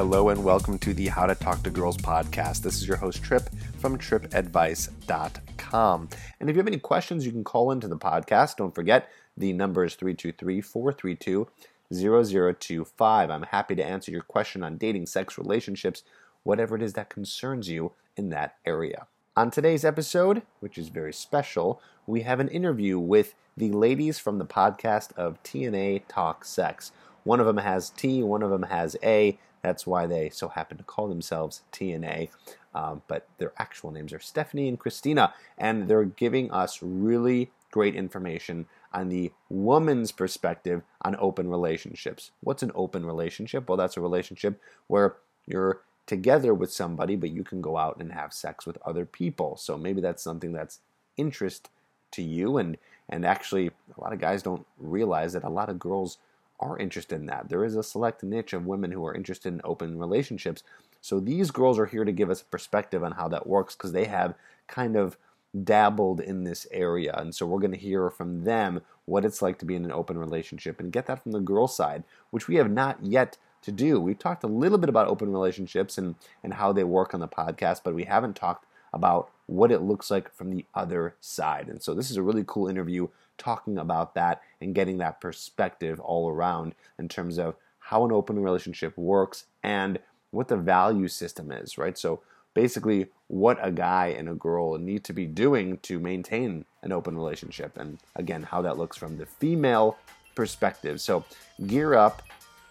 Hello and welcome to the How to Talk to Girls podcast. This is your host Tripp from trippadvice.com. And if you have any questions, you can call into the podcast. Don't forget the number is 323-432-0025. I'm happy to answer your question on dating, sex, relationships, whatever it is that concerns you in that area. On today's episode, which is very special, we have an interview with the ladies from the podcast of T&A Talk Sex. One of them has T, one of them has A. That's why they so happen to call themselves T&A. Um, but their actual names are Stephanie and Christina, and they're giving us really great information on the woman's perspective on open relationships. What's an open relationship? Well, that's a relationship where you're together with somebody, but you can go out and have sex with other people. So maybe that's something that's interest to you, and and actually, a lot of guys don't realize that a lot of girls are interested in that. There is a select niche of women who are interested in open relationships. So these girls are here to give us a perspective on how that works because they have kind of dabbled in this area. And so we're going to hear from them what it's like to be in an open relationship and get that from the girl side, which we have not yet to do. We've talked a little bit about open relationships and, and how they work on the podcast, but we haven't talked about what it looks like from the other side. And so this is a really cool interview talking about that and getting that perspective all around in terms of how an open relationship works and what the value system is, right? So basically what a guy and a girl need to be doing to maintain an open relationship and again how that looks from the female perspective. So gear up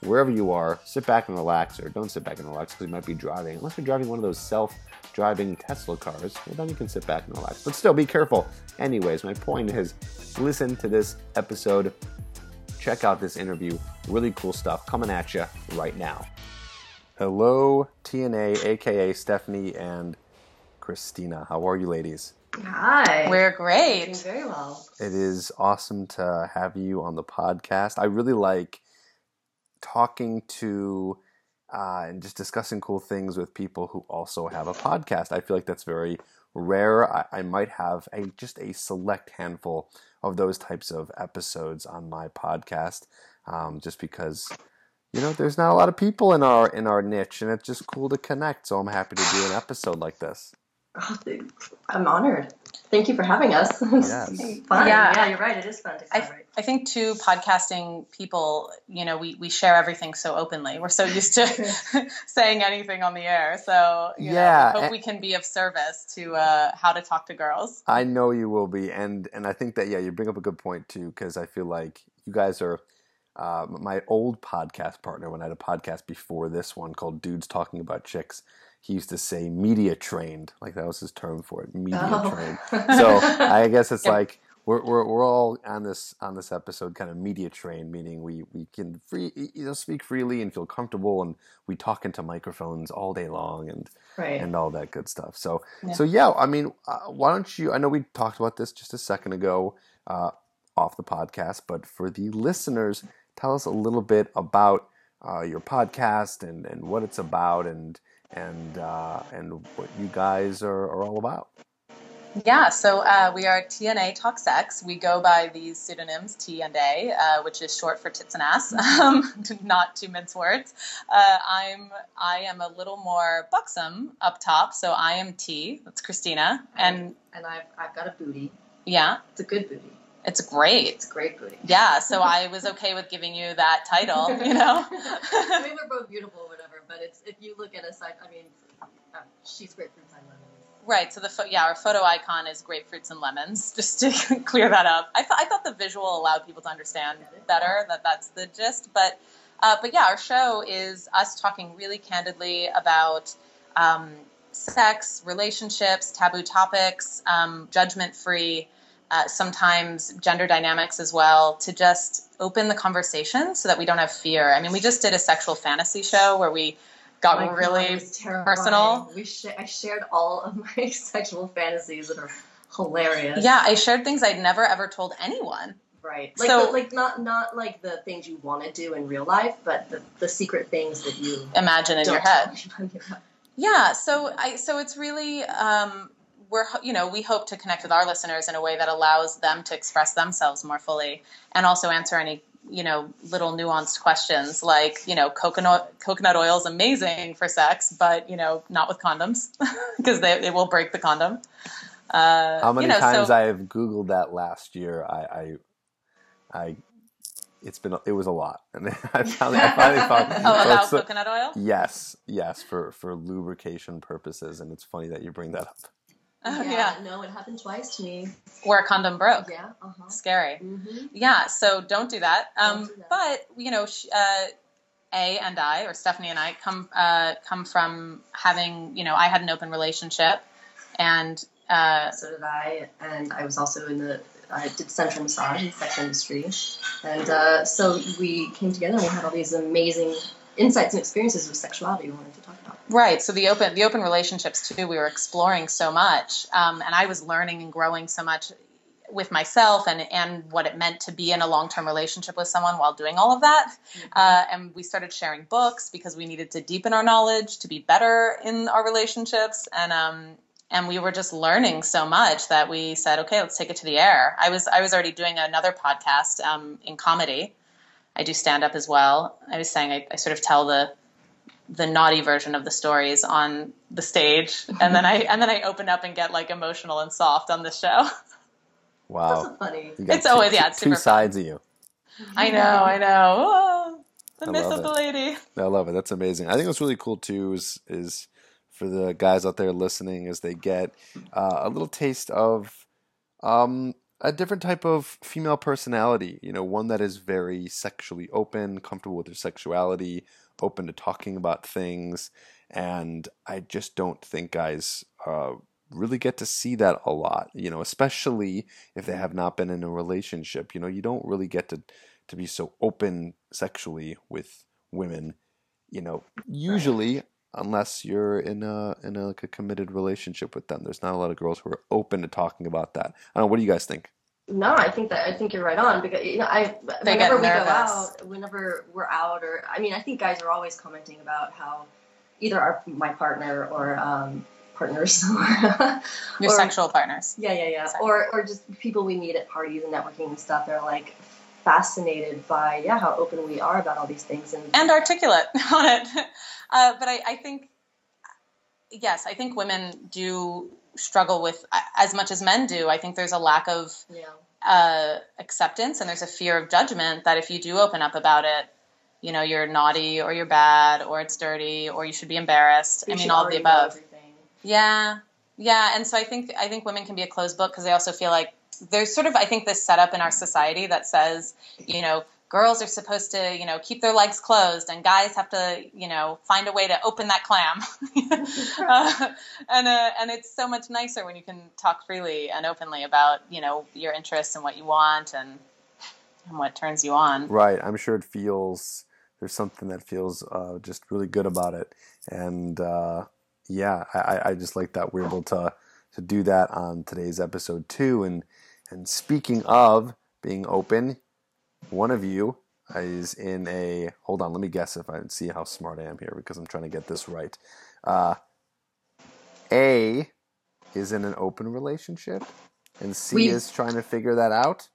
wherever you are, sit back and relax, or don't sit back and relax because you might be driving. Unless you're driving one of those self driving Tesla cars, well, then you can sit back and relax. But still, be careful. Anyways, my point is listen to this episode, check out this interview. Really cool stuff coming at you right now. Hello, T&A, aka Stephanie and Christina. How are you, ladies? Hi. We're doing great. very well. It is awesome to have you on the podcast. I really like talking to uh, and just discussing cool things with people who also have a podcast. I feel like that's very rare. I, I might have a just a select handful of those types of episodes on my podcast, um, just because you know there's not a lot of people in our in our niche, and it's just cool to connect. So I'm happy to do an episode like this. Oh, I'm honored. Thank you for having us. Yes. fun. Yeah. Yeah. you're right. It is fun to I, collaborate. I think too, podcasting people, you know, we, we share everything so openly. We're so used to saying anything on the air. So, you Yeah, know, we and- hope we can be of service to uh, how to talk to girls. I know you will be, and and I think that yeah, you bring up a good point too, because I feel like you guys are uh, my old podcast partner when I had a podcast before this one called Dudes Talking About Chicks. He used to say media trained, like that was his term for it, media Oh. trained. So I guess it's Yep. like we're, we're we're all on this on this episode kind of media trained, meaning we we can free you know speak freely and feel comfortable, and we talk into microphones all day long, and right. and all that good stuff. So, Yeah. so yeah, I mean, uh, why don't you? I know we talked about this just a second ago uh, off the podcast, but for the listeners, tell us a little bit about uh, your podcast and, and what it's about and and uh, and what you guys are, are all about. Yeah, so uh, we are T&A Talk Sex. We go by these pseudonyms T and A, uh, which is short for tits and ass, um, not to mince words. Uh, I'm I am a little more buxom up top, so I am T. That's Christina, and and I've, I've got a booty. yeah, It's a good booty. it's great. It's a great booty. Yeah, so I was okay with giving you that title, you know. I mean, we're both beautiful, or whatever. But it's if you look at a side, I mean, uh, she's grapefruits and lemons. Right. So the pho- yeah, our photo icon is grapefruits and lemons. Just to clear that up, I thought I thought the visual allowed people to understand better that that's the gist. But uh, but yeah, our show is us talking really candidly about um, sex, relationships, taboo topics, um, judgment free. Uh, sometimes gender dynamics as well, to just open the conversation so that we don't have fear. I mean, we just did a sexual fantasy show where we got Oh God, really terrifying. personal. We sh- I shared all of my sexual fantasies that are hilarious. Yeah, I shared things I'd never ever told anyone. Right. Like, So- the, like not not like the things you want to do in real life, but the, the secret things that you Imagine in your head. Yeah, so I so it's really um, we're you know we hope to connect with our listeners in a way that allows them to express themselves more fully and also answer any you know little nuanced questions like you know coconut coconut oil is amazing for sex, but you know not with condoms because they, they will break the condom. Uh, How many you know, times so, I have Googled that last year? I, I, I, it's been it was a lot, and I finally, I finally found. oh about the- coconut oil? Yes, yes, for for lubrication purposes, and it's funny that you bring that up. Oh, yeah. No, it happened twice to me. where a condom broke. Yeah. Uh huh. Scary. hmm Yeah, so don't do that. Um, Don't do that. But you know, uh, A and I, or Stephanie and I, come uh, come from having you know, I had an open relationship, and uh, So did I, and I was also in the. I did sensual massage in the sex industry, and uh, so we came together and we had all these amazing insights and experiences with sexuality we wanted to talk about. Right. So the open the open relationships too, we were exploring so much, um, and I was learning and growing so much with myself and and what it meant to be in a long term relationship with someone while doing all of that. Uh, and we started sharing books because we needed to deepen our knowledge to be better in our relationships. And um, and we were just learning so much that we said, okay, let's take it to the air. I was I was already doing another podcast um, in comedy. I do stand up as well. I was saying I, I sort of tell the the naughty version of the stories on the stage, and then I and then I open up and get like emotional and soft on the show. Wow, That's funny. You got It's always- yeah, it's two super fun. sides of you. I know, I know. Oh, the I myth of the lady. I love it. That's amazing. I think what's really cool too is is for the guys out there listening is they get uh, a little taste of um, a different type of female personality. You know, one that is very sexually open, comfortable with their sexuality, open to talking about things, and I just don't think guys uh, really get to see that a lot. You know, especially if they have not been in a relationship. You know, you don't really get to to be so open sexually with women. You know, usually unless you're in a in a, like a committed relationship with them. There's not a lot of girls who are open to talking about that. I don't know. What do you guys think? No, I think that I think you're right on because you know I They whenever we go out, whenever we're out, or I mean, I think guys are always commenting about how either our my partner or um, partners, Your or, sexual partners. yeah, yeah, yeah, Sorry. or or just people we meet at parties and networking and stuff. They're like fascinated by yeah how open we are about all these things and and articulate on it. Uh, but I, I think, yes, I think women do struggle with as much as men do. I think there's a lack of yeah. uh, acceptance and there's a fear of judgment that if you do open up about it, you know, you're naughty or you're bad or it's dirty or you should be embarrassed. We I mean, all of the above. Yeah, yeah, and so I think I think women can be a closed book because they also feel like there's sort of I think this setup in our society that says you know girls are supposed to you know keep their legs closed and guys have to you know find a way to open that clam, uh, and uh, and it's so much nicer when you can talk freely and openly about you know your interests and what you want and and what turns you on. Right. I'm sure it feels there's something that feels uh, just really good about it, and uh, yeah, I, I- I just like that we're able to to do that on today's episode too. And and speaking of being open, one of you is in a hold on. Let me guess if I see how smart I am here because I'm trying to get this right. Uh, a is in an open relationship, and C We- is trying to figure that out.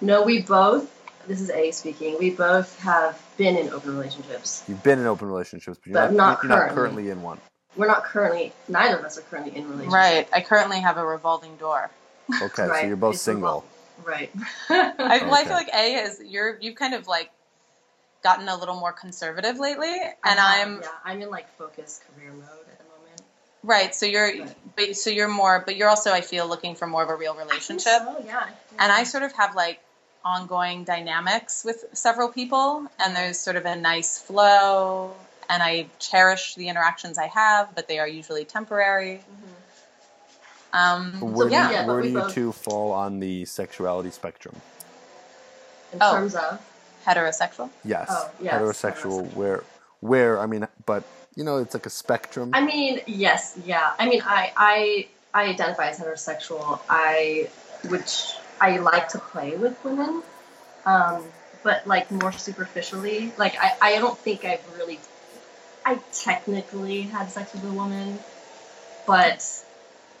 No, we both. This is A speaking. We both have been in open relationships. You've been in open relationships, but you're, But not, not you're not currently. currently in one. We're not currently. Neither of us are currently in relationships. Right. I currently have a revolving door. Okay, so you're both It's single. Revol- Right. I, well, I feel like A is you're you've kind of like gotten a little more conservative lately, and I'm yeah. I'm in like focused career mode at the moment. right. So you're Right. but, so you're more, but you're also I feel looking for more of a real relationship, Oh yeah. and I sort of have like ongoing dynamics with several people, and there's sort of a nice flow, and I cherish the interactions I have, but they are usually temporary. Mm-hmm. Um, Where yeah. do you, yeah, where do you both- two fall on the sexuality spectrum? In Oh. terms of, heterosexual. Yes, Oh, yes, heterosexual. heterosexual. Where, where? I mean, but you know, it's like a spectrum. I mean, yes, yeah. I mean, I I I identify as heterosexual. I which I like to play with women, um, but like more superficially. Like I I don't think I've really. I technically had sex with a woman, but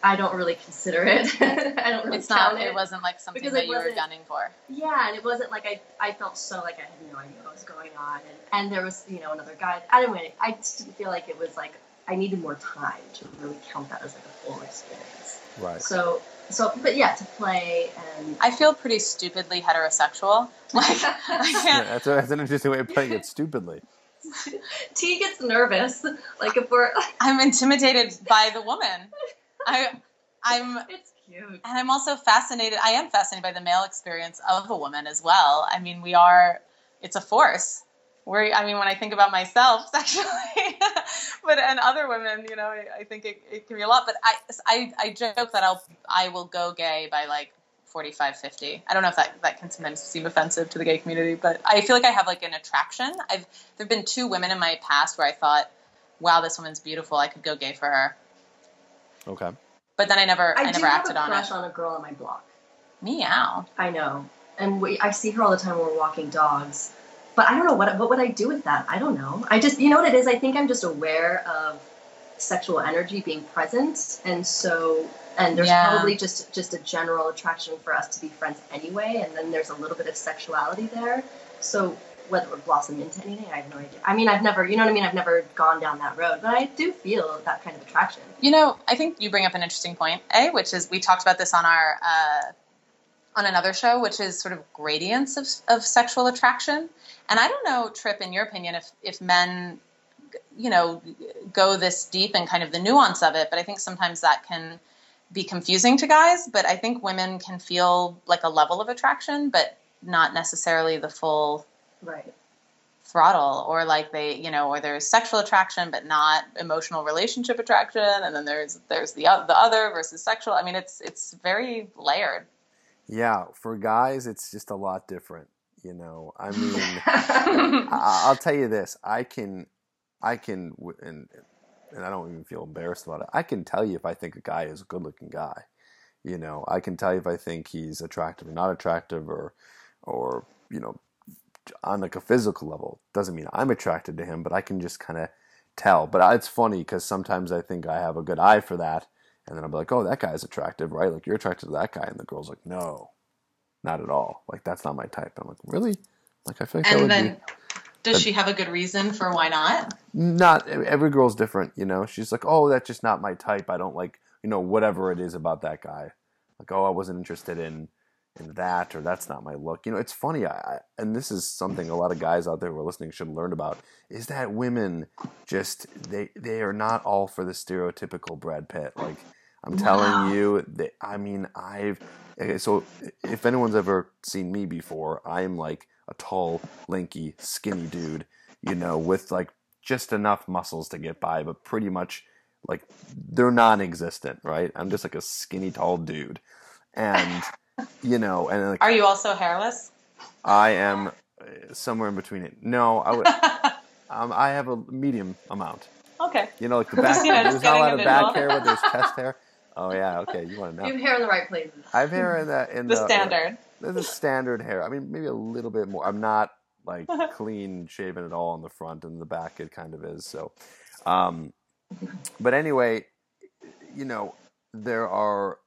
I don't really consider it. I don't really It's count not. it. It wasn't like something Because that you were gunning for. Yeah, and it wasn't like I, I felt so like I had no idea what was going on, and, and there was you know another guy. I didn't really, I just didn't feel like it was like I needed more time to really count that as like a full experience. right. So so, but yeah, to play and I feel pretty stupidly heterosexual. Like I Yeah, can't. that's, a, that's an interesting way of putting it. Stupidly. T gets nervous. Like if we're, I'm intimidated by the woman. I, I'm, it's cute. And I'm also fascinated. I am fascinated by the male experience of a woman as well. I mean, we are. It's a force. Where I mean, when I think about myself sexually, but and other women, you know, I, I think it, it can be a lot. But I, I, I joke that I'll, I will go gay by like 45, 50. I don't know if that, that can sometimes seem offensive to the gay community, but I feel like I have like an attraction. I've there've been two women in my past where I thought, wow, this woman's beautiful. I could go gay for her. Okay. But then I never, I, I, never do have acted a on crush it. on a girl on my block. Meow. I know, and we, I see her all the time when we're walking dogs. But I don't know what what would I do with that. I don't know. I just you know what it is. I think I'm just aware of sexual energy being present, and so and there's Yeah. probably just just a general attraction for us to be friends anyway. And then there's a little bit of sexuality there. So whether it would blossom into anything, I have no idea. I mean, I've never you know what I mean. I've never gone down that road, but I do feel that kind of attraction. You know, I think you bring up an interesting point, A, which is we talked about this on our uh, on another show, which is sort of gradients of, of sexual attraction. And I don't know, Tripp, in your opinion, if if men, you know, go this deep and kind of the nuance of it, but I think sometimes that can be confusing to guys. But I think women can feel like a level of attraction, but not necessarily the full Right. throttle or like they you know or there's sexual attraction but not emotional relationship attraction and then there's there's the o- the other versus sexual i mean it's it's very layered Yeah, for guys, it's just a lot different. You know, I mean, I, I'll tell you this: I can, I can, and and I don't even feel embarrassed about it. I can tell you if I think a guy is a good-looking guy. You know, I can tell you if I think he's attractive or not attractive, or, or you know, on like a physical level. Doesn't mean I'm attracted to him, but I can just kind of tell. But uh, it's funny because sometimes I think I have a good eye for that, and then I'm like, oh, that guy's attractive, right? Like you're attracted to that guy, and the girl's like, no, not at all. Like that's not my type. And I'm like, really? Like I feel like that would then be does she have a good reason for why not not every girl's different, you know. She's like, oh, that's just not my type. I don't like, you know, whatever it is about that guy. Like, oh, I wasn't interested in in that, or that's not my look. You know, it's funny. I, and this is something a lot of guys out there who are listening should learn about is that women just they they are not all for the stereotypical Brad Pitt. Like, I'm telling you, they, I mean, I've okay, so if anyone's ever seen me before, I'm like a tall, lanky, skinny dude, you know, with like just enough muscles to get by, but pretty much like they're non-existent, right? I'm just like a skinny, tall dude, and you know, and like are you also hairless I am uh, somewhere in between it. No, I would. um, I have a medium amount. okay You know, like the back. Just, you know, there's not a lot of back visual. hair, but there's chest hair. Oh yeah, okay. You want to know? You have know? hair in the right places. I have hair in the in the the standard There's a standard hair. I mean, maybe a little bit more. I'm not like clean shaven at all on the front and the back. It kind of is. So, um, but anyway, you know, there are.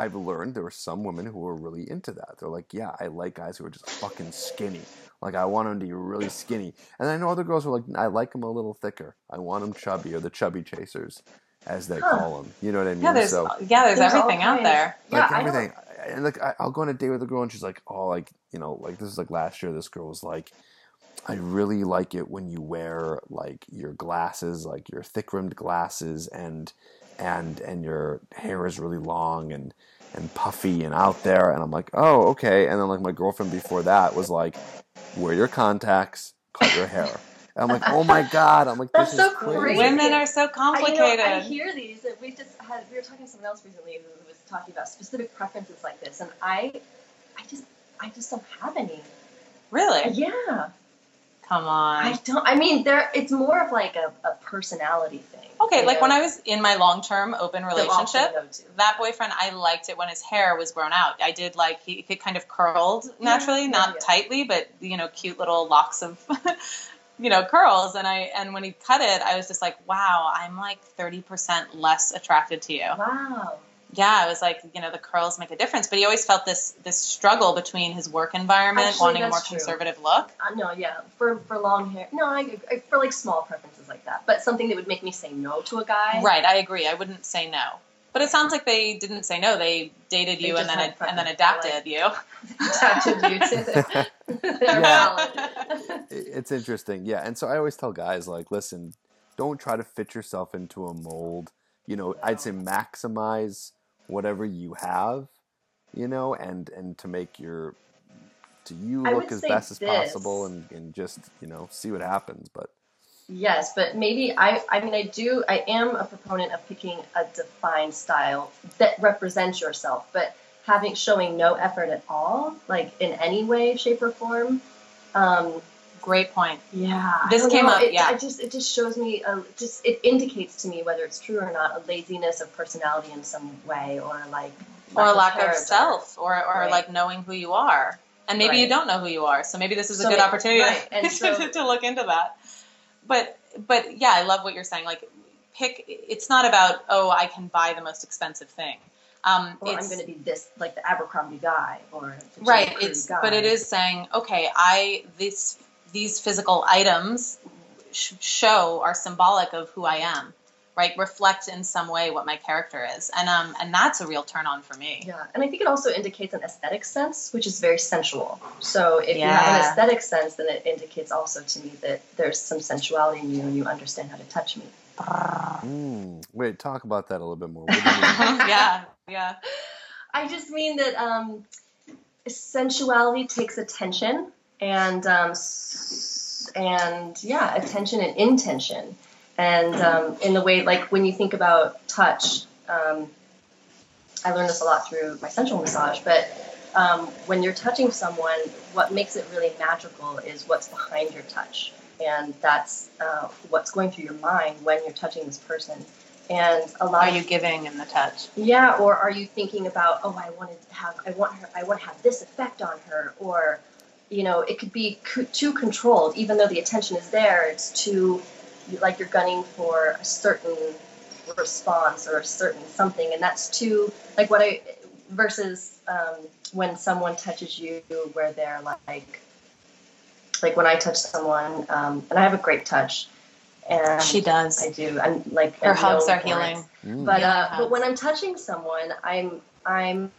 I've learned there are some women who are really into that. They're like, yeah, I like guys who are just fucking skinny. Like I want them to be really skinny. And I know other girls are like, I like them a little thicker. I want them chubby, or the chubby chasers, as they Huh. call them. You know what I mean? yeah there's so, yeah there's, There's everything out kinds. there Yeah, like I everything. And like I, I'll go on a date with a girl, and she's like, "Oh, like you know, like this is like last year. This girl was like, I really like it when you wear like your glasses, like your thick rimmed glasses, and and and your hair is really long and and puffy and out there." And I'm like, "Oh, okay." And then like my girlfriend before that was like, "Wear your contacts, cut your hair." I'm like, oh my god. I'm like, this That's is so crazy. crazy. Women are so I, complicated. you know, I hear these. and We just had we were talking to someone else recently who was talking about specific preferences like this, and I, I just I just don't have any. really? Yeah, Come on. I don't. I mean, there. It's more of like a, a personality thing. Okay, like when I was in my long term open They'll all say relationship, that boyfriend, I liked it when his hair was grown out. I did like he, he kind of curled naturally, yeah, not yeah. tightly, but you know, cute little locks of you know curls. And I and when he cut it, I was just like, wow, I'm like thirty percent less attracted to you. Wow. Yeah, I was like, you know, the curls make a difference. But he always felt this this struggle between his work environment, Actually, wanting a more true. conservative look. Uh, no, yeah, for for long hair. No, I, I for like small preferences like that, but something that would make me say no to a guy. Right, I agree. I wouldn't say no. But it sounds like they didn't say no. They dated They you and then had and then preference. adapted you. Adapted you to their Yeah. it's interesting yeah and so i always tell guys like listen don't try to fit yourself into a mold you know i'd say maximize whatever you have you know and and to make your to you I look as best as possible and, and just you know see what happens but Yes, but maybe I I mean I do I am a proponent of picking a defined style that represents yourself, but having showing no effort at all, like in any way, shape, or form. Um, Great point. yeah, This came know, up, It, yeah. I just it just shows me a, just it indicates to me whether it's true or not a laziness of personality in some way or like Or a lack of self, or or Right. like knowing who you are. And maybe you don't know who you are, so maybe this is a So good may- opportunity right, and to, so- to look into that. But but yeah, I love what you're saying. Like pick. It's not about oh I can buy the most expensive thing. Um, Or I'm going to be this like the Abercrombie guy or the right it's guy. but it is saying okay i this these physical items sh- show are symbolic of who i am right? Reflect in some way what my character is. And um and that's a real turn on for me. Yeah, and I think it also indicates an aesthetic sense, which is very sensual. So if you have an aesthetic sense, then it indicates also to me that there's some sensuality in you and you understand how to touch me. mm, wait talk about that a little bit more. What do you mean? yeah. Yeah. I just mean that um, sensuality takes attention and um, and yeah, attention and intention, and um, in the way like when you think about touch. Um, I learned this a lot through my sensual massage, but um, when you're touching someone, what makes it really magical is what's behind your touch, and that's uh, what's going through your mind when you're touching this person. And a lot are of you giving in the touch yeah, or are you thinking about, oh, I wanted to have, I want her, I want to have this effect on her, or, you know, it could be co- too controlled, even though the attention is there. It's too, like you're gunning for a certain response or a certain something, and that's too, like what I, versus um, when someone touches you where they're like, like when I touch someone, um, and I have a great touch, and she does I do. I'm like her I'm hugs known are for healing. Mm. But Yeah, uh, but when I'm touching someone, I'm I'm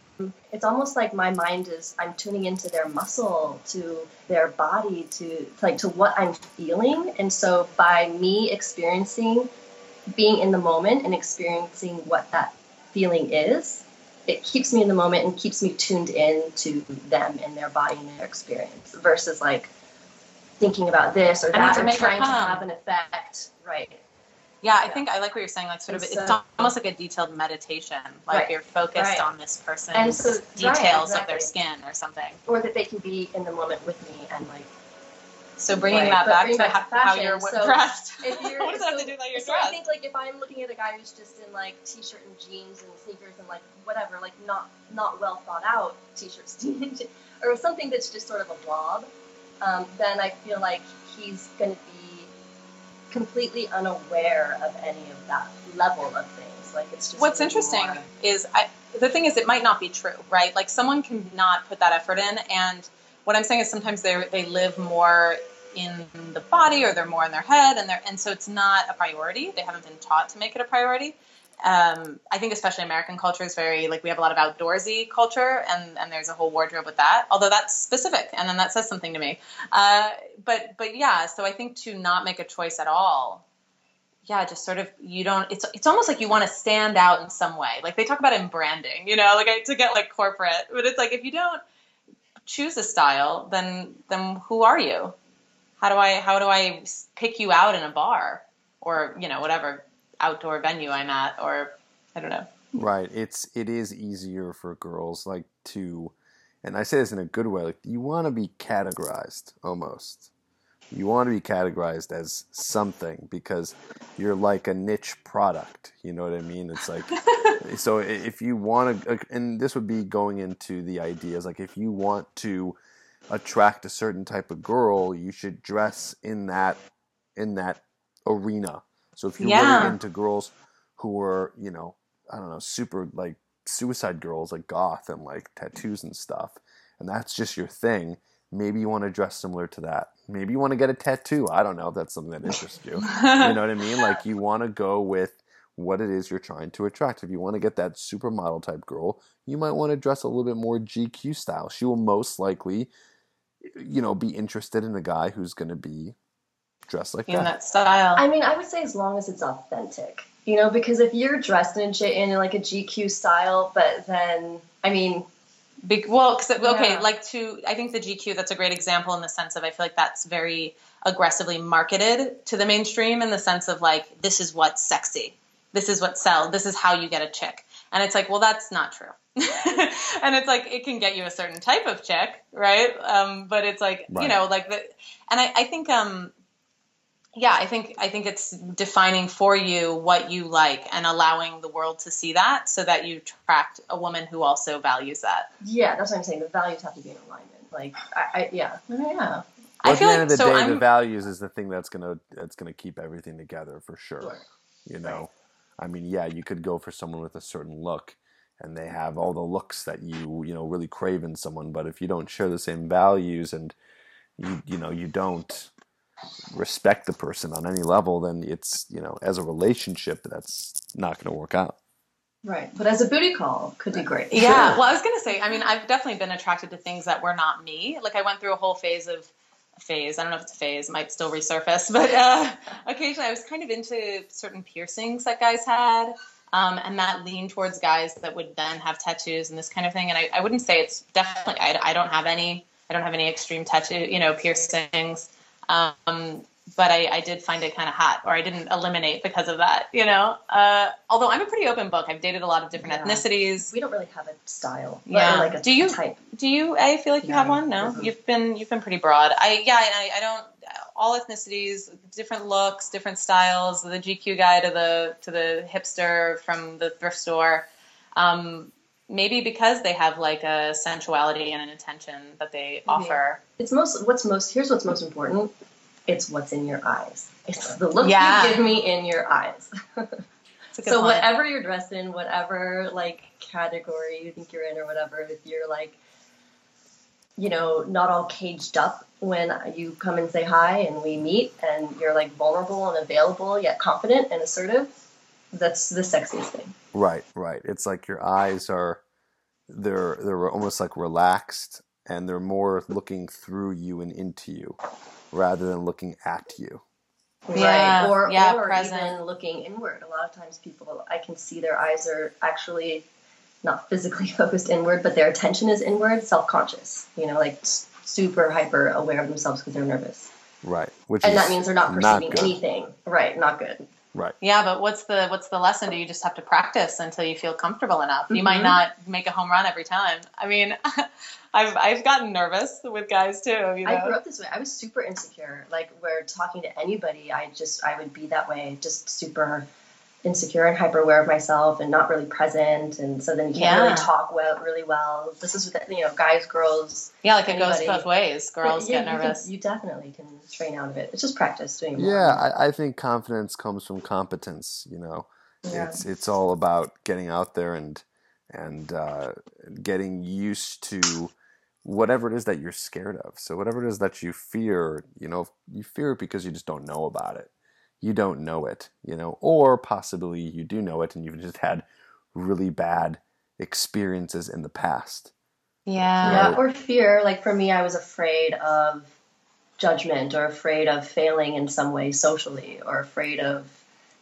it's almost like my mind is I'm tuning into their muscle, to their body, to like to what I'm feeling, and so by me experiencing being in the moment and experiencing what that feeling is, it keeps me in the moment and keeps me tuned in to them and their body and their experience versus like thinking about this or that or trying to have an effect. Right. Yeah i think i like what you're saying like sort of it's so- almost like a detailed meditation like Right, you're focused right. on this person's so- right, details of their skin or something. Or that they can be in the moment with me and like so bringing that back bring to back how, how you're so dressed. if you're what does that have to do with how you're so I think like if I'm looking at a guy who's just in like t-shirt and jeans and sneakers and like whatever, like not not well thought out t-shirts, jeans, or something that's just sort of a blob, um, then I feel like he's going to be completely unaware of any of that level of things. Like it's just What's interesting more- is I, the thing is it might not be true, right? Like someone can not put that effort in, and what I'm saying is sometimes they they live more in the body or they're more in their head, and they're and so it's not a priority. They haven't been taught to make it a priority. Um, I think especially American culture is very like we have a lot of outdoorsy culture, and and there's a whole wardrobe with that. Although that's specific, and then that says something to me. Uh, but but yeah, so I think to not make a choice at all yeah, just sort of you don't. It's it's almost like you want to stand out in some way. Like they talk about in branding, you know, like to get like corporate. But it's like if you don't choose a style, then then who are you? how do I how do I pick you out in a bar or you know whatever outdoor venue I'm at or I don't know. Right. It's it is easier for girls like to and I say this in a good way, like you want to be categorized almost. You want to be categorized as something because you're like a niche product. You know what I mean? It's like so if you want to and this would be going into the ideas like if you want to attract a certain type of girl, you should dress in that in that arena. So if you're Yeah. really into girls who are, you know, I don't know, super like suicide girls, like goth and like tattoos and stuff, and that's just your thing, maybe you want to dress similar to that. Maybe you want to get a tattoo. I don't know if that's something that interests you. you know what I mean? Like you want to go with what it is you're trying to attract. If you want to get that supermodel type girl, you might want to dress a little bit more GQ style. She will most likely, you know, be interested in a guy who's going to be dressed like In that. that style. I mean, I would say as long as it's authentic, you know, because if you're dressed in a, J- in like a GQ style, but then, I mean, Big, well, 'cause it- okay, Yeah. like to, I think the GQ, that's a great example in the sense of I feel like that's very aggressively marketed to the mainstream in the sense of like, this is what's sexy. This is what sells. This is how you get a chick. And it's like, well, that's not true. and it's like, it can get you a certain type of chick, right? Um, but it's like, Right. you know, like the, and I, I think, um, yeah, I think I think it's defining for you what you like and allowing the world to see that so that you attract a woman who also values that. yeah, that's what I'm saying. The values have to be in alignment. Like, I, I yeah, yeah. I But feel at the end like of the so day, I'm the values is the thing that's gonna that's gonna keep everything together for sure. Sure. You know, I mean, yeah, you could go for someone with a certain look, and they have all the looks that you you know really crave in someone. But if you don't share the same values and you you know you don't respect the person on any level, then it's you know as a relationship that's not going to work out. Right. But as a booty call, could be great. yeah. Well, I was gonna say, I mean, I've definitely been attracted to things that were not me. Like I went through a whole phase of phase. I don't know if it's a phase, might still resurface, but uh, occasionally I was kind of into certain piercings that guys had. Um, and that leaned towards guys that would then have tattoos and this kind of thing. And I, I wouldn't say it's definitely, I, I don't have any, I don't have any extreme tattoo, you know, piercings. Um, but I, I did find it kind of hot, or I didn't eliminate because of that, you know. Uh, although I'm a pretty open book, I've dated a lot of different Yeah. ethnicities. We don't really have a style. Yeah. Like a Do you- type. Do you? I feel like you have one. No, Mhm. you've been you've been pretty broad. I yeah, I, I don't. All ethnicities, different looks, different styles. The GQ guy to the to the hipster from the thrift store. Um, maybe because they have like a sensuality and an attention that they offer. It's most what's most here's what's most important. It's what's in your eyes. It's the look Yeah. you give me in your eyes. It's a good so point. whatever you're dressed in, whatever like category you think you're in or whatever, if you're like you know, not all caged up when you come and say hi and we meet and you're like vulnerable and available yet confident and assertive, that's the sexiest thing. Right, right. It's like your eyes are they're they're almost like relaxed and they're more looking through you and into you rather than looking at you. Yeah, right. Or, yeah, or present. even looking inward. A lot of times people I can see their eyes are actually not physically focused inward, but their attention is inward, self conscious. You know, like super hyper aware of themselves because they're nervous. Right. Which And is that means they're not not perceiving good. anything. Right, not good. Right. Yeah, but what's the what's the lesson? Do you just have to practice until you feel comfortable enough? You might Mhm. not make a home run every time. I mean, I've I've gotten nervous with guys too. You know, I grew up this way. I was super insecure. Like where talking to anybody, I just I would be that way, just super insecure and hyper aware of myself and not really present. And so then you can't Yeah. really talk well, really well. This is with you know guys, girls. yeah, like it goes both ways. Girls Yeah, get you can- nervous. You, definitely can train out of it. It's just practice doing more. Yeah, I, I think confidence comes from competence, you know. Yeah. It's it's all about getting out there and and uh, getting used to whatever it is that you're scared of. So whatever it is that you fear, you know, you fear it because you just don't know about it. You don't know it, you know, or possibly you do know it and you've just had really bad experiences in the past. Yeah. Yeah, Right. or fear. Like for me, I was afraid of judgment or afraid of failing in some way socially or afraid of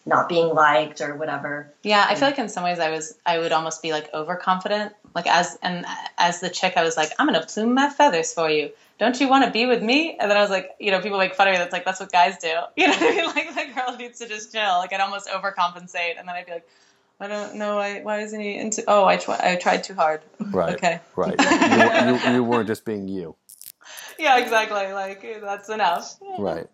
not being liked or whatever. Yeah, I feel like in some ways I was I would almost be like overconfident. Like as and as the chick I was like, I'm gonna plume my feathers for you don't you want to be with me? And then I was like, you know, people make fun of me. That's like, that's what guys do. You know, what I mean? like the girl needs to just chill. Like I'd almost overcompensate, and then I'd be like, I don't know. I, why isn't he into? Oh, I try, I tried too hard. Right. Okay. Right. you, you, you weren't just being you. Yeah, exactly. Like that's enough. Right.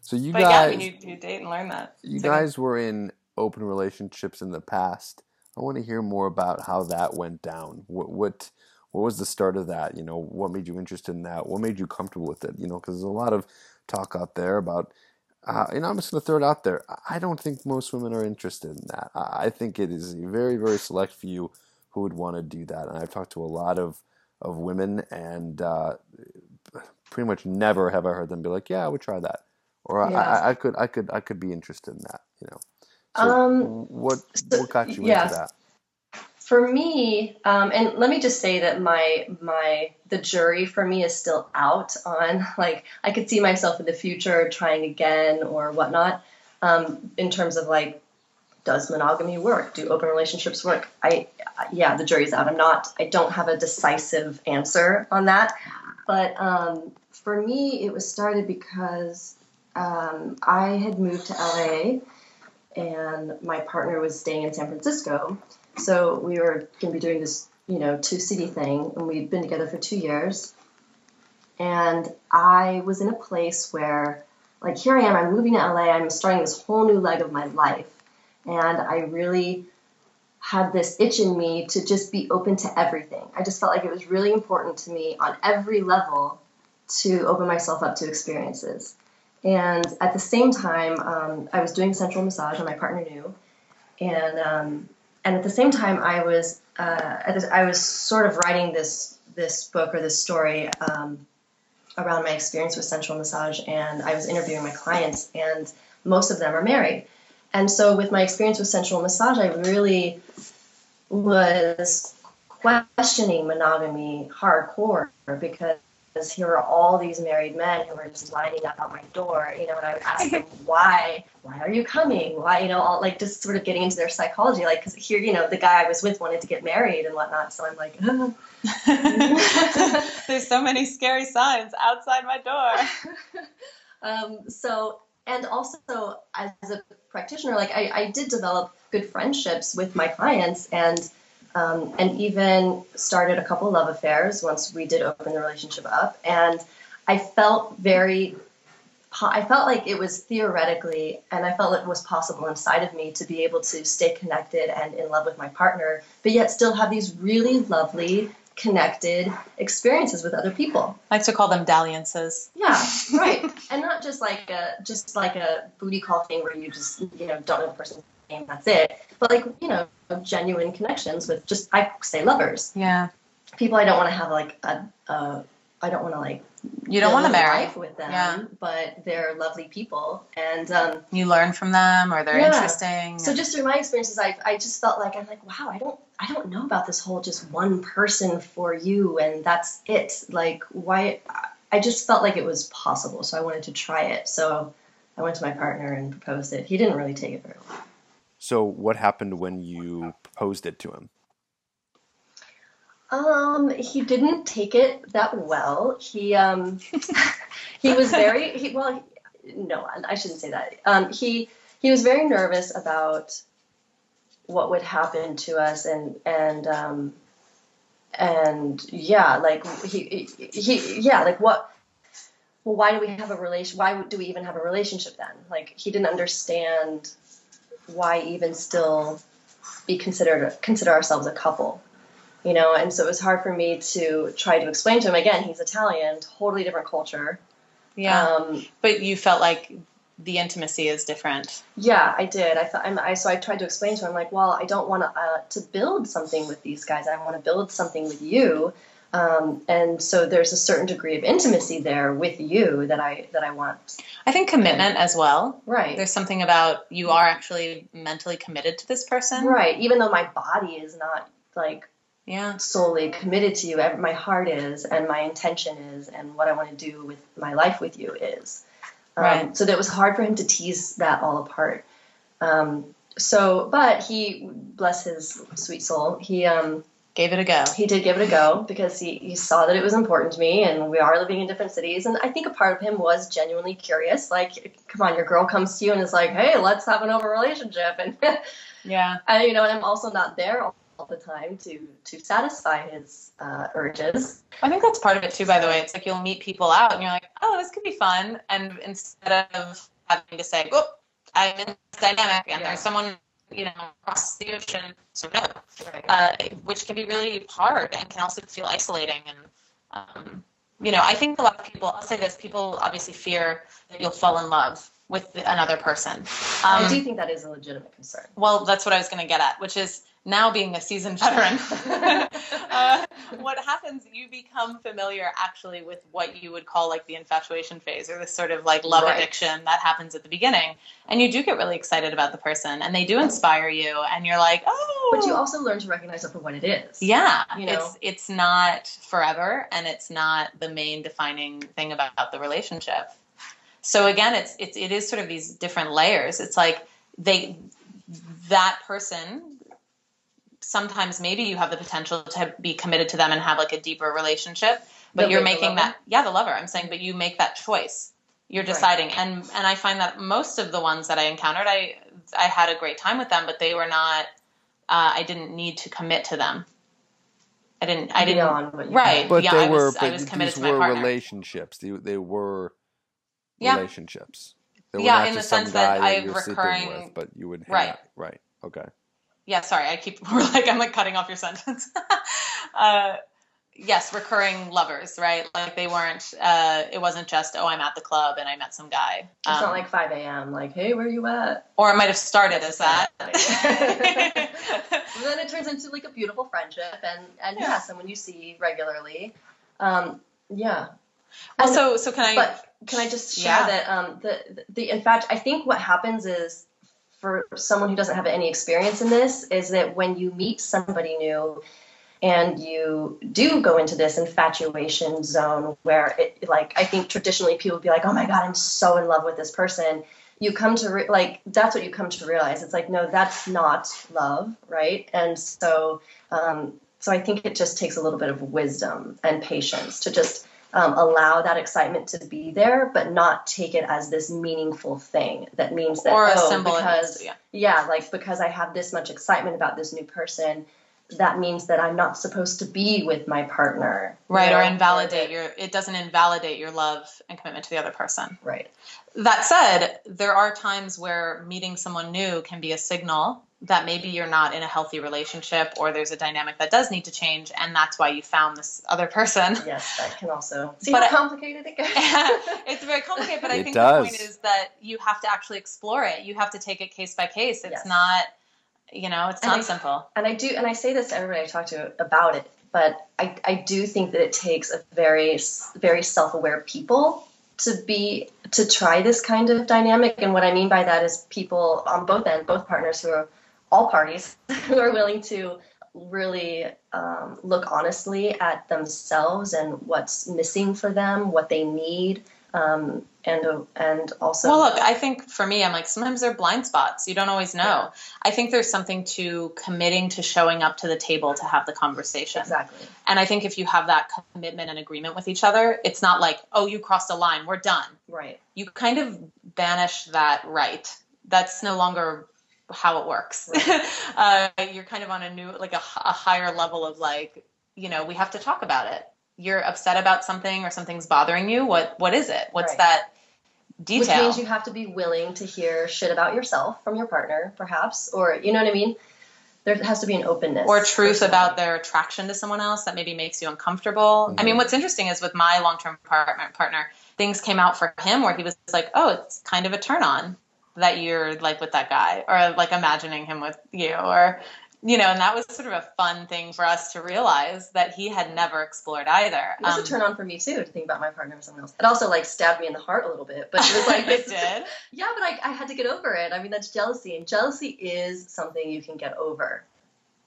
So you But yeah, I guys, mean, you, you date and learn that. you So- guys were in open relationships in the past. I want to hear more about how that went down. What what what was the start of that? You know, what made you interested in that? What made you comfortable with it? You know, because there's a lot of talk out there about. Uh, and I'm just going to throw it out there. I don't think most women are interested in that. I think it is a very, very select few who would want to do that. And I've talked to a lot of, of women, and uh, pretty much never have I heard them be like, "Yeah, I would try that," or I, Yeah. I, I could, I could, I could be interested in that. You know. So Um, what what got you yeah. into that? For me, um, and let me just say that my my the jury for me is still out on like I could see myself in the future trying again or whatnot. Um, in terms of like, does monogamy work? Do open relationships work? I yeah, the jury's out. I'm not. I don't have a decisive answer on that. But um, for me, it was started because um, I had moved to LA and my partner was staying in San Francisco. So we were going to be doing this, you know, two city thing, and we'd been together for two years. And I was in a place where, like, here I am, I'm moving to LA, I'm starting this whole new leg of my life. And I really had this itch in me to just be open to everything. I just felt like it was really important to me on every level to open myself up to experiences. And at the same time, um, I was doing sensual massage, and my partner knew. And um, and at the same time, I was uh, I was sort of writing this this book or this story um, around my experience with sensual massage, and I was interviewing my clients, and most of them are married. And so, with my experience with sensual massage, I really was questioning monogamy hardcore because here are all these married men who are just lining up out my door, you know, and I would ask them why, why are you coming? Why, you know, all like just sort of getting into their psychology, like because here, you know, the guy I was with wanted to get married and whatnot, so I'm like, "Ugh." There's so many scary signs outside my door. um, so and also as a practitioner like I, I did develop good friendships with my clients and um, and even started a couple love affairs once we did open the relationship up and i felt very i felt like it was theoretically and i felt it was possible inside of me to be able to stay connected and in love with my partner but yet still have these really lovely connected experiences with other people I like to call them dalliances. yeah, right. and not just like a just like a booty call thing where you just you know don't know the person's name, that's it. But like you know genuine connections with just I say lovers, Yeah. people I don't want to have like a, a I don't want to like You don't want to marry. life with them, Yeah. but they're lovely people and. um You learn from them, or they're Yeah. interesting. so just through my experiences, I, I just felt like I'm like, wow, I don't I don't know about this whole just one person for you and that's it. Like why I just felt like it was possible, so I wanted to try it. So I went to my partner and proposed it. He didn't really take it very well. So what happened when you proposed it to him? Um, he didn't take it that well. He um, he was very he, well. He, no, I- shouldn't say that. Um, he he was very nervous about what would happen to us, and and um, and yeah, like he he yeah, like what. Well, why do we have a relation? Why do we even have a relationship then? Like he didn't understand why even still be considered consider ourselves a couple you know? And so it was hard for me to try to explain to him again he's italian totally different culture. Yeah. um, but you felt like the intimacy is different. yeah i did. I thought I'm, i so i tried to explain to him like well i don't want to uh, to build something with these guys. I want to build something with you. Um, and so there's a certain degree of intimacy there with you that i that i want I think commitment as well. right There's something about you are actually mentally committed to this person. right even though my body is not like Yeah. solely committed to you. My heart is, and my intention is, and what I want to do with my life with you is. Um, Right. So that was hard for him to tease that all apart. Um, so, but he, bless his sweet soul, he um, Gave it a go. he did give it a go because he, he saw that it was important to me and we are living in different cities and i think a part of him was genuinely curious like come on your girl comes to you and is like hey let's have an over relationship and Yeah. I, you know and i'm also not there all, all the time to to satisfy his uh, urges I think that's part of it too, by the way. It's like you'll meet people out and you're like, oh, this could be fun. And instead of having to say, oh, I'm in this dynamic and Yeah. there's someone, you know, across the ocean, so no, uh, which can be really hard and can also feel isolating. And, um, you know, I think a lot of people, I'll say this, people obviously fear that you'll fall in love with another person. i Um, do you think that is a legitimate concern well, that's what I was going to get at, which is now being a seasoned veteran. uh, what happens? You become familiar actually with what you would call like the infatuation phase or this sort of like love Right. addiction that happens at the beginning. And you do get really excited about the person and they do inspire you and you're like, oh. but you also learn to recognize it for what it is yeah, you know? it's it's not forever and it's not the main defining thing about the relationship. So again, it's it's it is sort of these different layers. It's like they that person sometimes maybe you have the potential to be committed to them and have like a deeper relationship, but The you're wait, making that yeah, the lover. I'm saying but you make that choice. You're Right. deciding and and I find that most of the ones that I encountered I I had a great time with them, but they were not uh, I didn't need to commit to them. I didn't. I didn't. Beyond what you right. But yeah, they I were, was, I but was committed these to my were partner. relationships. They, they were Yeah. relationships. They were Yeah, not in the just some sense that I that have recurring- with, but you would hang Right. out. Right. Okay. Yeah, sorry, I keep we're like I'm like cutting off your sentence. uh, yes, recurring lovers, right? Like they weren't. Uh, it wasn't just oh, I'm at the club and I met some guy. it's Um, not like 5 a.m like hey where you at or it might have started as that. And then it turns into like a beautiful friendship and and yeah, Yeah. someone you see regularly um yeah So, so can I? but can i just share Yeah. that um the the in fact i think what happens is for someone who doesn't have any experience in this is that when you meet somebody new and you do go into this infatuation zone where it like i think traditionally people would be like oh my god i'm so in love with this person you come to re- like that's what you come to realize. It's like no that's not love right? And so um, so i think it just takes a little bit of wisdom and patience to just um, allow that excitement to be there but not take it as this meaningful thing that means that Or a oh, symbol because yeah. yeah like because i have this much excitement about this new person that means that i'm not supposed to be with my partner you right, or invalidate your. It doesn't invalidate your love and commitment to the other person. right That said, there are times where meeting someone new can be a signal that maybe you're not in a healthy relationship or there's a dynamic that does need to change, and that's why you found this other person. yes that can also see But complicated it gets it's very complicated, but I It think does. the point is that you have to actually explore it. You have to take it case by case. It's Yes. not, you know, it's And not I- simple. and I do, and I say this to everybody I talk to about it, but I, I do think that it takes a very, very self-aware people to be to try this kind of dynamic. And what I mean by that is people on both ends, both partners who are all parties who are willing to really um, look honestly at themselves and what's missing for them, what they need, um, and uh, and also Well, look, I think for me, I'm like, sometimes there are blind spots. You don't always know. I think there's something to committing to showing up to the table to have the conversation. exactly And I think if you have that commitment and agreement with each other, it's not like, oh, you crossed a line, we're done. right. You kind of banish that right. That's no longer how it works. uh, you're kind of on a new, like a higher level of like, you know, we have to talk about it. You're upset about something or something's bothering you. What What is it? What's Right. that detail? Which means you have to be willing to hear shit about yourself from your partner, perhaps, or you know what I mean. There has to be an openness or truth personally. about their attraction to someone else that maybe makes you uncomfortable. I mean, what's interesting is with my long-term partner, partner, things came out for him where he was like, "Oh, it's kind of a turn on that you're like with that guy, or like imagining him with you, or you know." And that was sort of a fun thing for us to realize that he had never explored either. It was Um, a turn on for me too to think about my partner with someone else. It also like stabbed me in the heart a little bit, but it was like it did. yeah, but I, I had to get over it. I mean, that's jealousy, and jealousy is something you can get over.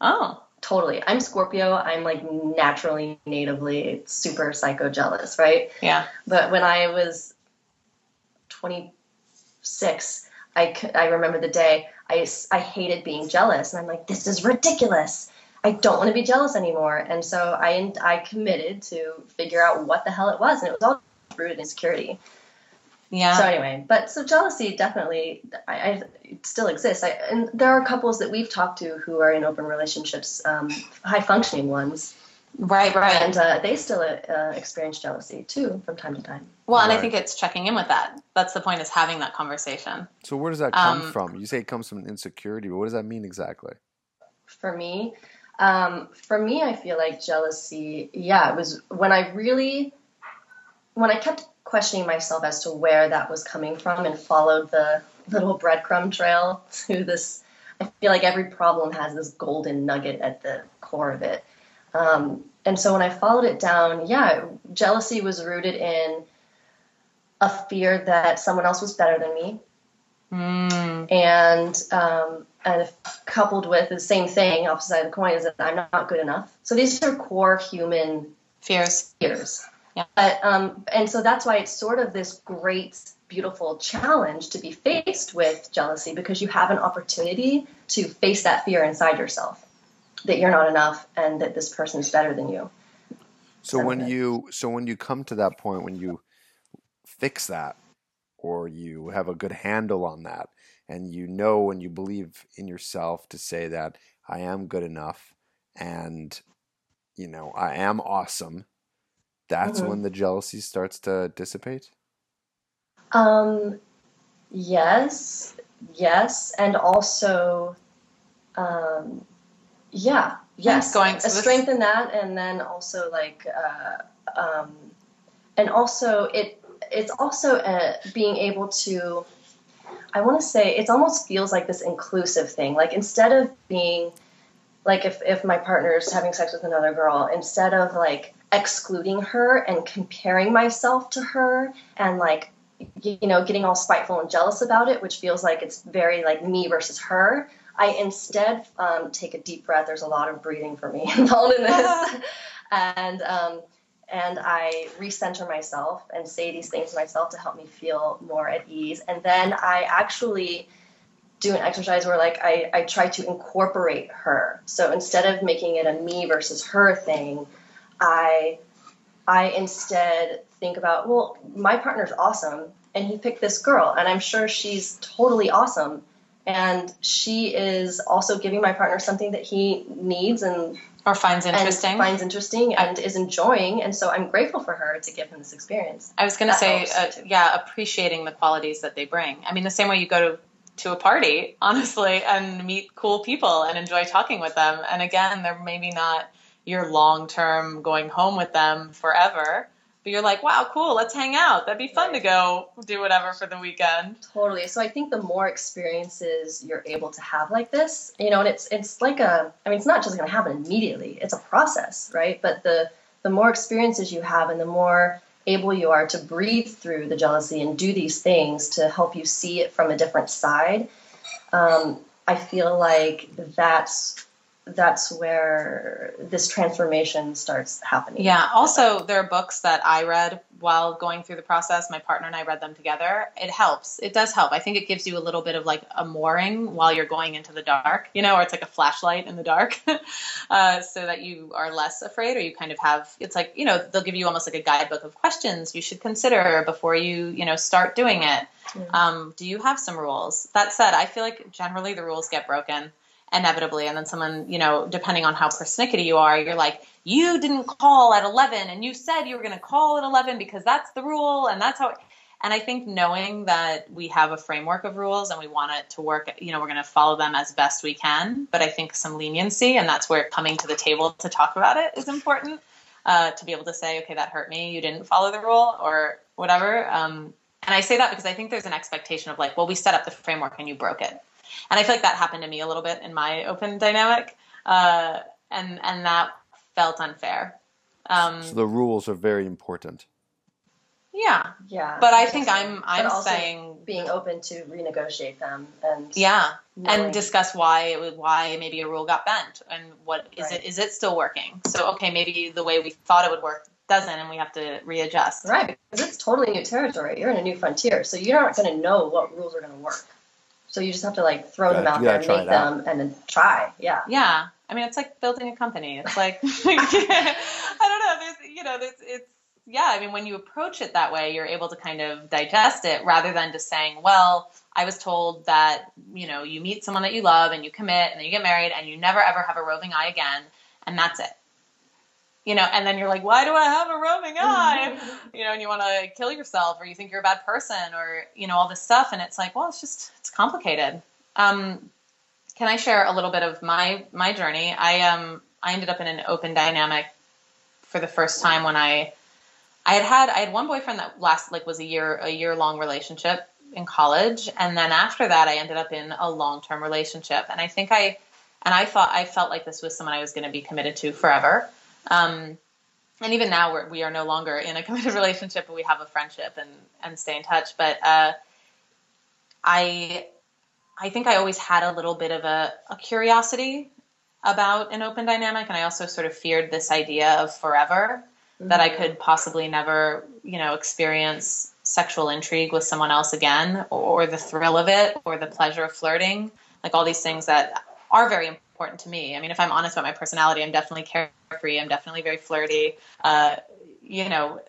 Oh, Totally. I'm Scorpio. I'm like naturally, natively super psycho jealous, right? yeah. But when I was 26, I, I remember the day I, I hated being jealous. And I'm like, this is ridiculous. I don't want to be jealous anymore. And so I I committed to figure out what the hell it was, and it was all rooted in insecurity. Yeah. So anyway, but so jealousy definitely I, I it still exists. I, and there are couples that we've talked to who are in open relationships, um, high functioning ones, right, right. and uh, they still uh, experience jealousy too from time to time. well, and I think it's checking in with that. That's the point is having that conversation. So where does that come Um, from? You say it comes from insecurity, but what does that mean exactly? For me, um, for me, I feel like jealousy. Yeah, it was when I really, when I kept questioning myself as to where that was coming from and followed the little breadcrumb trail to this. I feel like every problem has this golden nugget at the core of it. Um, and so when I followed it down, yeah, jealousy was rooted in a fear that someone else was better than me, Mm, and um, and coupled with the same thing, opposite side of the coin, is that I'm not good enough. So these are core human fears. fears. Yeah. But, um, and so that's why it's sort of this great, beautiful challenge to be faced with jealousy because you have an opportunity to face that fear inside yourself that you're not enough and that this person is better than you. So when you so when you come to that point when you fix that or you have a good handle on that and you know and you believe in yourself to say that I am good enough and you know I am awesome that's Mhm. when the jealousy starts to dissipate Um, yes, yes, and also, um, yeah, yes, going a to this- strength in that, and then also like, uh, um, and also it it's also uh, being able to. I want to say it almost feels like this inclusive thing. Like instead of being like if if my partner's having sex with another girl, instead of like excluding her and comparing myself to her and like you know getting all spiteful and jealous about it which feels like it's very like me versus her i instead um, take a deep breath. There's a lot of breathing for me involved in this. And um, and i recenter myself and say these things to myself to help me feel more at ease. And then i actually do an exercise where like I, I try to incorporate her. So instead of making it a me versus her thing i i instead think about well my partner's awesome and he picked this girl and i'm sure she's totally awesome and she is also giving my partner something that he needs and, Or finds interesting. and finds interesting and is enjoying and so i'm grateful for her to give him this experience I was going to say, uh, yeah, appreciating the qualities that they bring. I mean, the same way you go to to a party, honestly, and meet cool people and enjoy talking with them. And again, they're maybe not your long term going home with them forever, but you're like, wow, cool, let's hang out. That'd be fun to go do whatever for the weekend. Totally. So I think the more experiences you're able to have like this, you know, and it's it's like a I mean it's not just going to happen immediately. It's a process, right? But the the more experiences you have and the more able you are to breathe through the jealousy and do these things to help you see it from a different side, um, I feel like that's that's where this transformation starts happening. Yeah. Also, there are books that I read while going through the process. My partner and I read them together. It helps. It does help. I think it gives you a little bit of like a mooring while you're going into the dark, you know, or it's like a flashlight in the dark, uh, so that you are less afraid, or you kind of have. It's like you know they'll give you almost like a guidebook of questions you should consider before you you know start doing it. Um, do you have some rules? That said, I feel like generally the rules get broken inevitably. And then someone you know depending on how persnickety you are you're like you didn't call at 11 and you said you were going to call at 11 because that's the rule and that's how and i think knowing that we have a framework of rules and we want it to work you know we're going to follow them as best we can but i think some leniency and that's where coming to the table to talk about it is important uh, to be able to say okay that hurt me you didn't follow the rule or whatever um, and i say that because i think there's an expectation of like well we set up the framework and you broke it and I feel like that happened to me a little bit in my open dynamic, uh, and and that felt unfair. Um, so the rules are very important yeah, Yeah. but I think. I'm I'm also saying being open to renegotiate them and yeah, knowing- and discuss why it would, why maybe a rule got bent and what is Right. it is it still working? So okay, maybe the way we thought it would work doesn't, and we have to readjust. Right, because it's totally new territory. You're in a new frontier, so you're not going to know what rules are going to work. So you just have to like throw them Gotta- out there and make it out. them and then try. Yeah. Yeah, I mean, it's like building a company. It's like I don't know. There's you know, there's it's yeah. I mean, when you approach it that way, you're able to kind of digest it rather than just saying, well, I was told that you know you meet someone that you love and you commit and then you get married and you never ever have a roving eye again and that's it. You know, and then you're like, why do I have a roaming eye? you know, and you want to kill yourself or you think you're a bad person or you know all this stuff and it's like, well, it's just it's complicated. Um, can I share a little bit of my my journey? I um I ended up in an open dynamic for the first time when I I had had I had one boyfriend that last like was a year a year long relationship in college and then after that I ended up in a long term relationship and I think I and I thought I felt like this was someone I was going to be committed to forever. Um, and even now we're, we are no longer in a committed relationship, but we have a friendship and and stay in touch. But uh, I I think I always had a little bit of a, a curiosity about an open dynamic, and I also sort of feared this idea of forever mm-hmm. that I could possibly never, you know, experience sexual intrigue with someone else again, or, or the thrill of it, or the pleasure of flirting, like all these things that are very important to me. I mean, if I'm honest about my personality, I'm definitely carefree. I'm definitely very flirty. Uh, you know,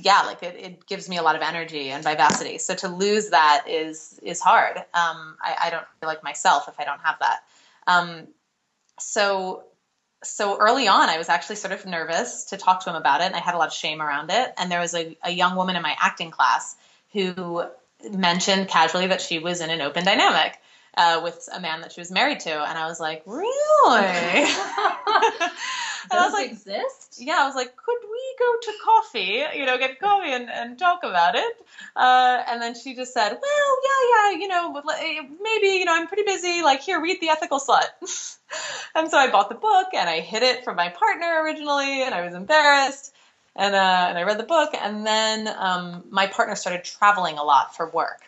yeah, like it, it, gives me a lot of energy and vivacity. So to lose that is is hard. Um, I, I, don't feel like myself if I don't have that. Um, so so early on, I was actually sort of nervous to talk to him about it, and I had a lot of shame around it. And there was a, a young woman in my acting class who mentioned casually that she was in an open dynamic uh, with a man that she was married to, and I was like, really? Does I was like, exist? Yeah, I was like, could we go to coffee? You know, get coffee and, and talk about it. Uh, and then she just said, well, yeah, yeah, you know, eh, maybe, you know, I'm pretty busy. Like, here, read The Ethical Slut. and so I bought the book and I hid it from my partner originally, and I was embarrassed. And, uh, and I read the book, and then um, my partner started traveling a lot for work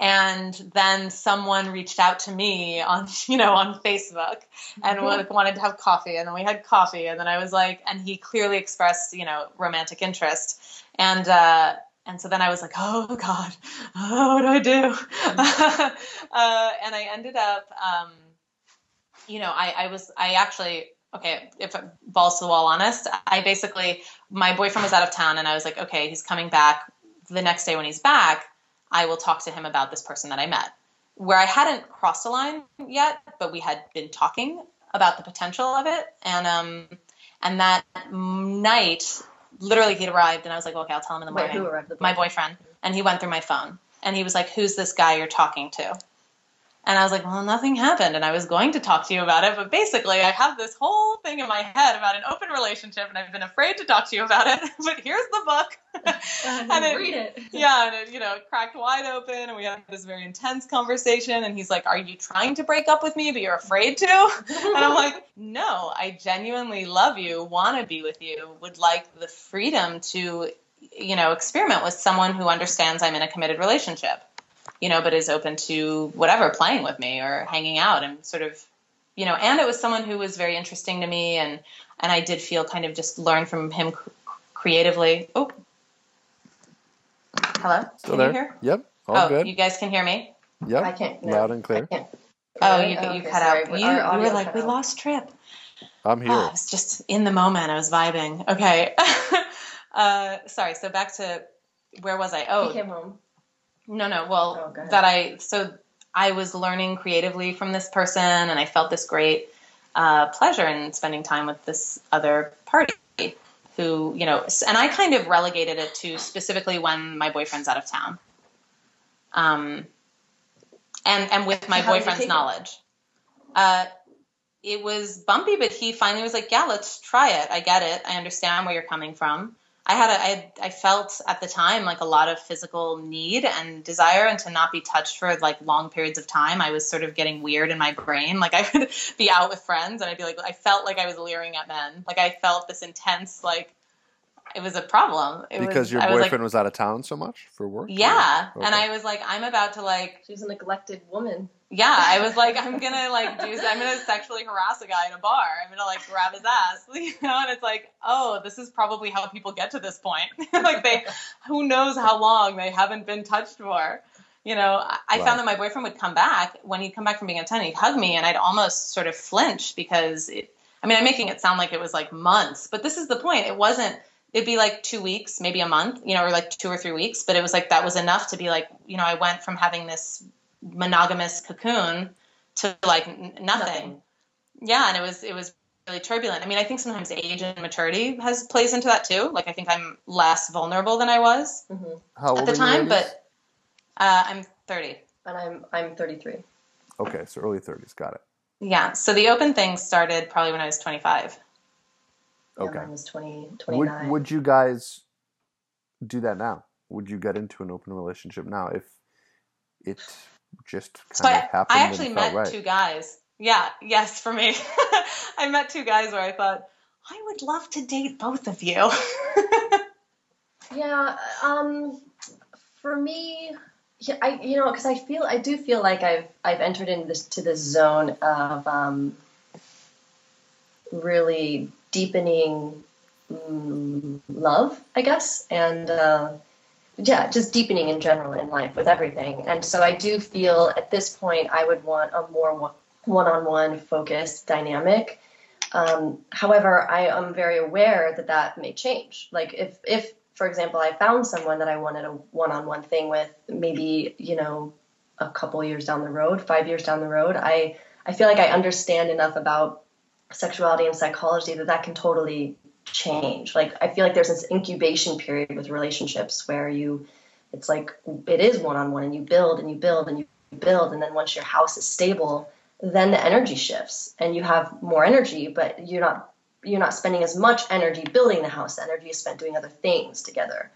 and then someone reached out to me on you know on facebook and mm-hmm. wanted to have coffee and then we had coffee and then i was like and he clearly expressed you know romantic interest and uh and so then I was like, oh God, oh, what do I do? Mm-hmm. uh, and I ended up, um, you know, I, I was, I actually, okay, if balls to the wall honest, I basically, my boyfriend was out of town and I was like, okay, he's coming back the next day when he's back. I will talk to him about this person that I met. Where I hadn't crossed a line yet, but we had been talking about the potential of it, and um, and that night, literally, he'd arrived, and I was like, okay, I'll tell him in the morning. Wait, who arrived? My boyfriend, and he went through my phone, and he was like, "Who's this guy you're talking to?" And I was like, well, nothing happened. And I was going to talk to you about it. But basically, I have this whole thing in my head about an open relationship, and I've been afraid to talk to you about it. but here's the book. and it, read it. Yeah. And it, you know, cracked wide open. And we had this very intense conversation. And he's like, Are you trying to break up with me, but you're afraid to? and I'm like, No, I genuinely love you, want to be with you, would like the freedom to, you know, experiment with someone who understands I'm in a committed relationship you know, but is open to whatever, playing with me or hanging out and sort of, you know, and it was someone who was very interesting to me and, and I did feel kind of just learn from him creatively. Oh, hello. Still can there? you hear? Yep. All oh, good. you guys can hear me? Yep. I can't. No, Loud and clear. Oh, you, you cut sorry, out. You, you were like, we out. lost Tripp. I'm here. Oh, I was just in the moment. I was vibing. Okay. uh, sorry. So back to where was I? Oh, he came home. No, no. Well, oh, that I so I was learning creatively from this person, and I felt this great uh, pleasure in spending time with this other party who, you know, and I kind of relegated it to specifically when my boyfriend's out of town. Um, and and with my boyfriend's knowledge. Uh, it was bumpy, but he finally was like, "Yeah, let's try it. I get it. I understand where you're coming from." I had a, I, I felt at the time like a lot of physical need and desire and to not be touched for like long periods of time. I was sort of getting weird in my brain. Like I would be out with friends and I'd be like, I felt like I was leering at men. Like I felt this intense, like it was a problem. It because was, your boyfriend was, like, was, out of town so much for work? Yeah. Okay. And I was like, I'm about to like. She was a neglected woman yeah, I was like, I'm gonna like do, I'm gonna sexually harass a guy in a bar. I'm gonna like grab his ass, you know. And it's like, oh, this is probably how people get to this point. like they, who knows how long they haven't been touched for. you know, I, I Right. found that my boyfriend would come back when he'd come back from being a 10, he'd hug me and I'd almost sort of flinch because it, I mean, I'm making it sound like it was like months, but this is the point. It wasn't, it'd be like two weeks, maybe a month, you know, or like two or three weeks, but it was like that was enough to be like, you know, I went from having this monogamous cocoon to like nothing. Nothing. Yeah. And it was, it was really turbulent. I mean, I think sometimes age and maturity has plays into that too. Like I think I'm less vulnerable than I was hmm How old at the are time, ladies? but uh, I'm 30. And I'm I'm 33. okay, so early thirties. Got it. Yeah. So the open thing started probably when I was 25. Yeah, Okay. mine was 20, Would 29. would you guys do that now? Would you get into an open relationship now if it just kind So of I, happened I actually met right? two guys. Yeah. Yes, for me. I met two guys where I thought, I would love to date both of you. Yeah, um, for me, yeah, I you know because I feel I do feel like I've I've entered into this to this zone of um, really deepening mm, love, I guess, and uh, yeah, just deepening in general in life with everything. And so I do feel at this point I would want a more one- one-on-one focused dynamic. Um, however, I am very aware that that may change. Like if, if, for example, I found someone that I wanted a one-on-one thing with, maybe you know, a couple years down the road, five years down the road, I, I feel like I understand enough about sexuality and psychology that that can totally change. Like I feel like there's this incubation period with relationships where you, it's like it is one-on-one, and you build and you build and you build, and then once your house is stable, then the energy shifts and you have more energy, but you're not you're not spending as much energy building the house. The energy is spent doing other things together.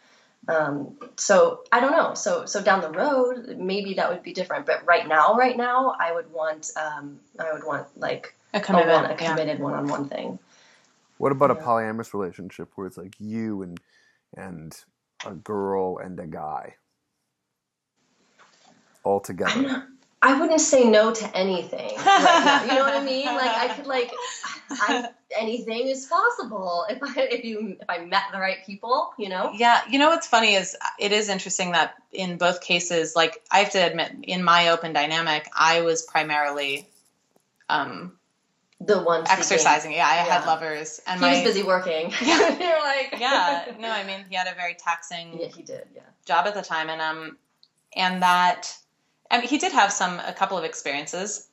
Um, so I don't know. So so down the road, maybe that would be different. But right now, right now, I would want um, I would want like A a, commitment. one, a yeah. committed one-on-one thing. What about a polyamorous relationship where it's like you and and a girl and a guy all together? I wouldn't say no to anything. right. You know what I mean? Like I could like I, anything is possible if I if you if I met the right people. You know. Yeah, you know what's funny is it is interesting that in both cases, like I have to admit, in my open dynamic, I was primarily um, The one exercising. Yeah, I Yeah. had lovers, and He my was busy working. Yeah. You're like yeah, no, I mean he had a very taxing Yeah, he did. Yeah. job at the time, and um, and that, I mean, he did have some a couple of experiences,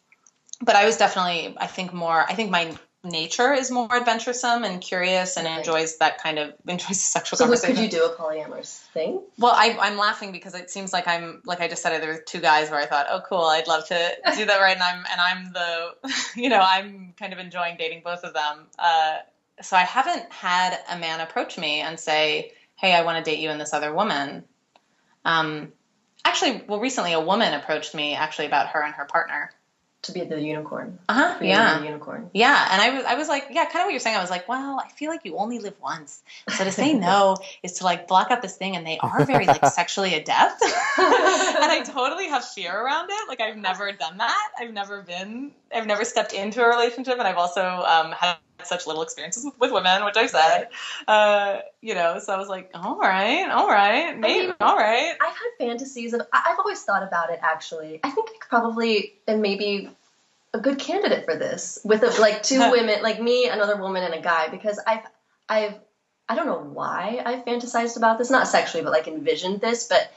but I was definitely, I think more, I think my nature is more adventuresome and curious and Right. enjoys that kind of enjoys the sexual So conversation. could you do a polyamorous thing? Well, I, I'm laughing because it seems like I'm, like I just said, there were two guys where I thought, oh, cool, I'd love to do that, right? And I'm, and I'm the, you know, I'm kind of enjoying dating both of them. Uh, so I haven't had a man approach me and say, hey, I want to date you and this other woman. Um, actually, well, recently a woman approached me actually about her and her partner. To be the unicorn. Uh huh. Yeah. The unicorn. Yeah, and I was, I was like, yeah, kind of what you're saying. I was like, well, I feel like you only live once, so to say no is to like block out this thing, and they are very like sexually adept, and I totally have fear around it. Like I've never done that. I've never been, I've never stepped into a relationship, and I've also um, had such little experiences with, with women, which I said, uh, you know. So I was like, all right, all right, maybe, mean- all right. I've had fantasies of. I- I've always thought about it. Actually, I think I could probably and maybe a good candidate for this with a, like two women, like me, another woman, and a guy, because I've I've I don't know why I've fantasized about this, not sexually, but like envisioned this, but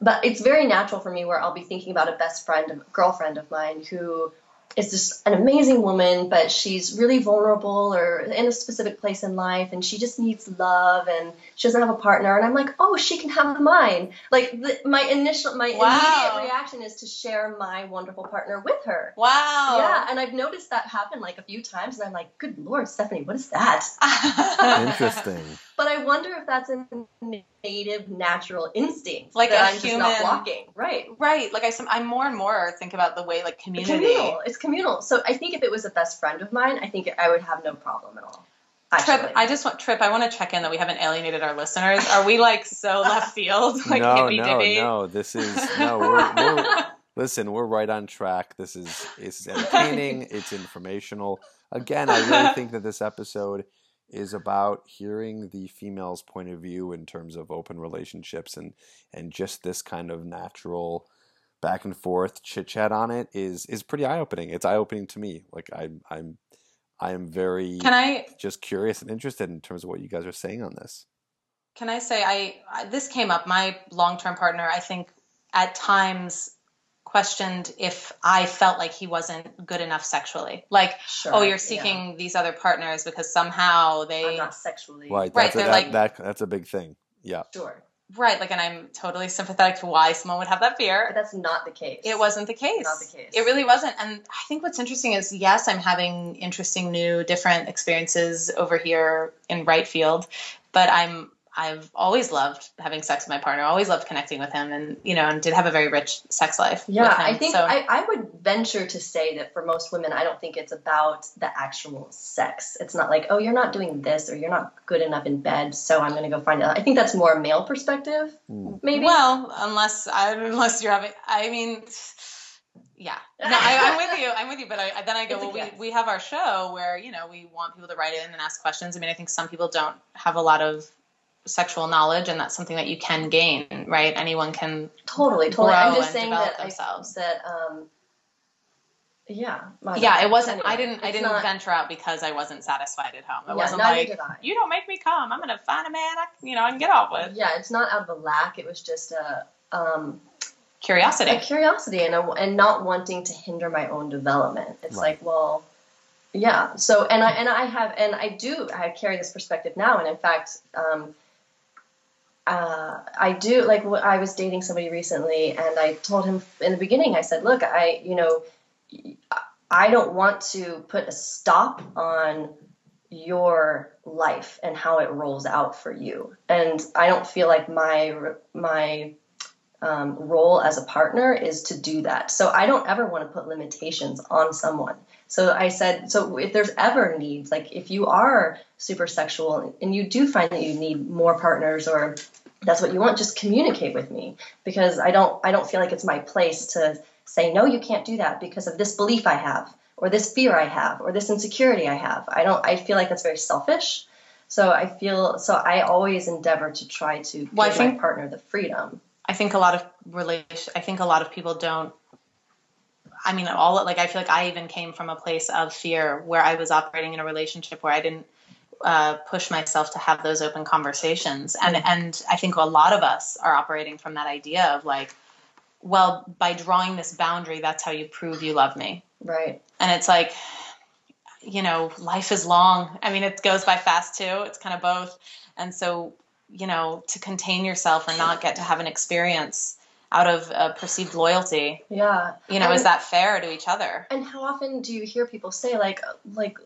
but it's very natural for me where I'll be thinking about a best friend, a girlfriend of mine who is just an amazing woman, but she's really vulnerable or in a specific place in life, and she just needs love, and she doesn't have a partner. And I'm like, oh, she can have mine. Like the, my initial, my Wow. immediate reaction is to share my wonderful partner with her. Wow. Yeah, and I've noticed that happen like a few times, and I'm like, good lord, Stephanie, what is that? Interesting. But I wonder if that's a native, natural instinct, Like that a I'm just not human- blocking. Right. Right. Like I, some- I more and more think about the way like community. Communal. It's communal. So I think if it was a best friend of mine, I think I would have no problem at all. Actually. Tripp, I just want Tripp. I want to check in that we haven't alienated our listeners. Are we like so left field, like no, hippy no, dippy? no. This is no. We're, we're listen. We're right on track. This is it's entertaining. it's informational. Again, I really think that this episode is about hearing the female's point of view in terms of open relationships and and just this kind of natural back and forth chit chat on it is is pretty eye opening. It's eye opening to me. Like I'm I'm I am very Can I just curious and interested in terms of what you guys are saying on this. can I say I, I this came up my long-term partner I think at times questioned if I felt like he wasn't good enough sexually. Like, Sure, oh, you're yeah. seeking these other partners because somehow they I'm not sexually Right. Right, That's a, they're that, like- that that's a big thing. Yeah. sure, right, like and I'm totally sympathetic to why someone would have that fear. but that's not the case. It wasn't the case. Not the case. It really wasn't. And I think what's interesting is yes, I'm having interesting new different experiences over here in right field, but I'm I've always loved having sex with my partner, always loved connecting with him and you know, and did have a very rich sex life. Yeah, with him. I think so. I, I would venture to say that for most women, I don't think it's about the actual sex. It's not like, oh, you're not doing this or you're not good enough in bed, so I'm going to go find it. I think that's more a male perspective, mm. maybe. Well, unless I, unless you're having, I mean, yeah. No, I, I'm with you. I'm with you. But I, then I go, It's a well, we, we have our show where you know we want people to write in and ask questions. I mean, I think some people don't have a lot of sexual knowledge, and that's something that you can gain, right? Anyone can. totally, totally. I'm just saying that themselves. I, that um, yeah, Yeah, it wasn't. I didn't. I didn't not- venture out because I wasn't satisfied at home. It Yeah, wasn't like did I. you don't make me come. I'm gonna find a man. I, you know, I can get off with Yeah, it's not out of a lack. It was just a um, curiosity. a curiosity and a, and not wanting to hinder my own development. It's Right. like, well, yeah. So and I and I have and I do I carry this perspective now, and in fact, um, uh, I do like I was dating somebody recently, and I told him in the beginning. I said, look, I you know, I don't want to put a stop on your life and how it rolls out for you, and I don't feel like my my um, role as a partner is to do that. So I don't ever want to put limitations on someone. So I said, so if there's ever needs, like if you are super sexual and you do find that you need more partners or that's what you want, just communicate with me because I don't I don't feel like it's my place to say no, you can't do that because of this belief I have or this fear I have or this insecurity I have. I don't I feel like that's very selfish. So I feel so I always endeavor to try to give Well, I my partner the freedom. I think a lot of relation. I think a lot of people don't. I mean, all like I feel like I even came from a place of fear where I was operating in a relationship where I didn't uh, push myself to have those open conversations, and and I think a lot of us are operating from that idea of like, well, by drawing this boundary, that's how you prove you love me, Right. and it's like, you know, life is long. I mean, it goes by fast too. It's kind of both, and so you know, to contain yourself and not get to have an experience out of uh, perceived loyalty. Yeah. You know, and, is that fair to each other? And how often do you hear people say like like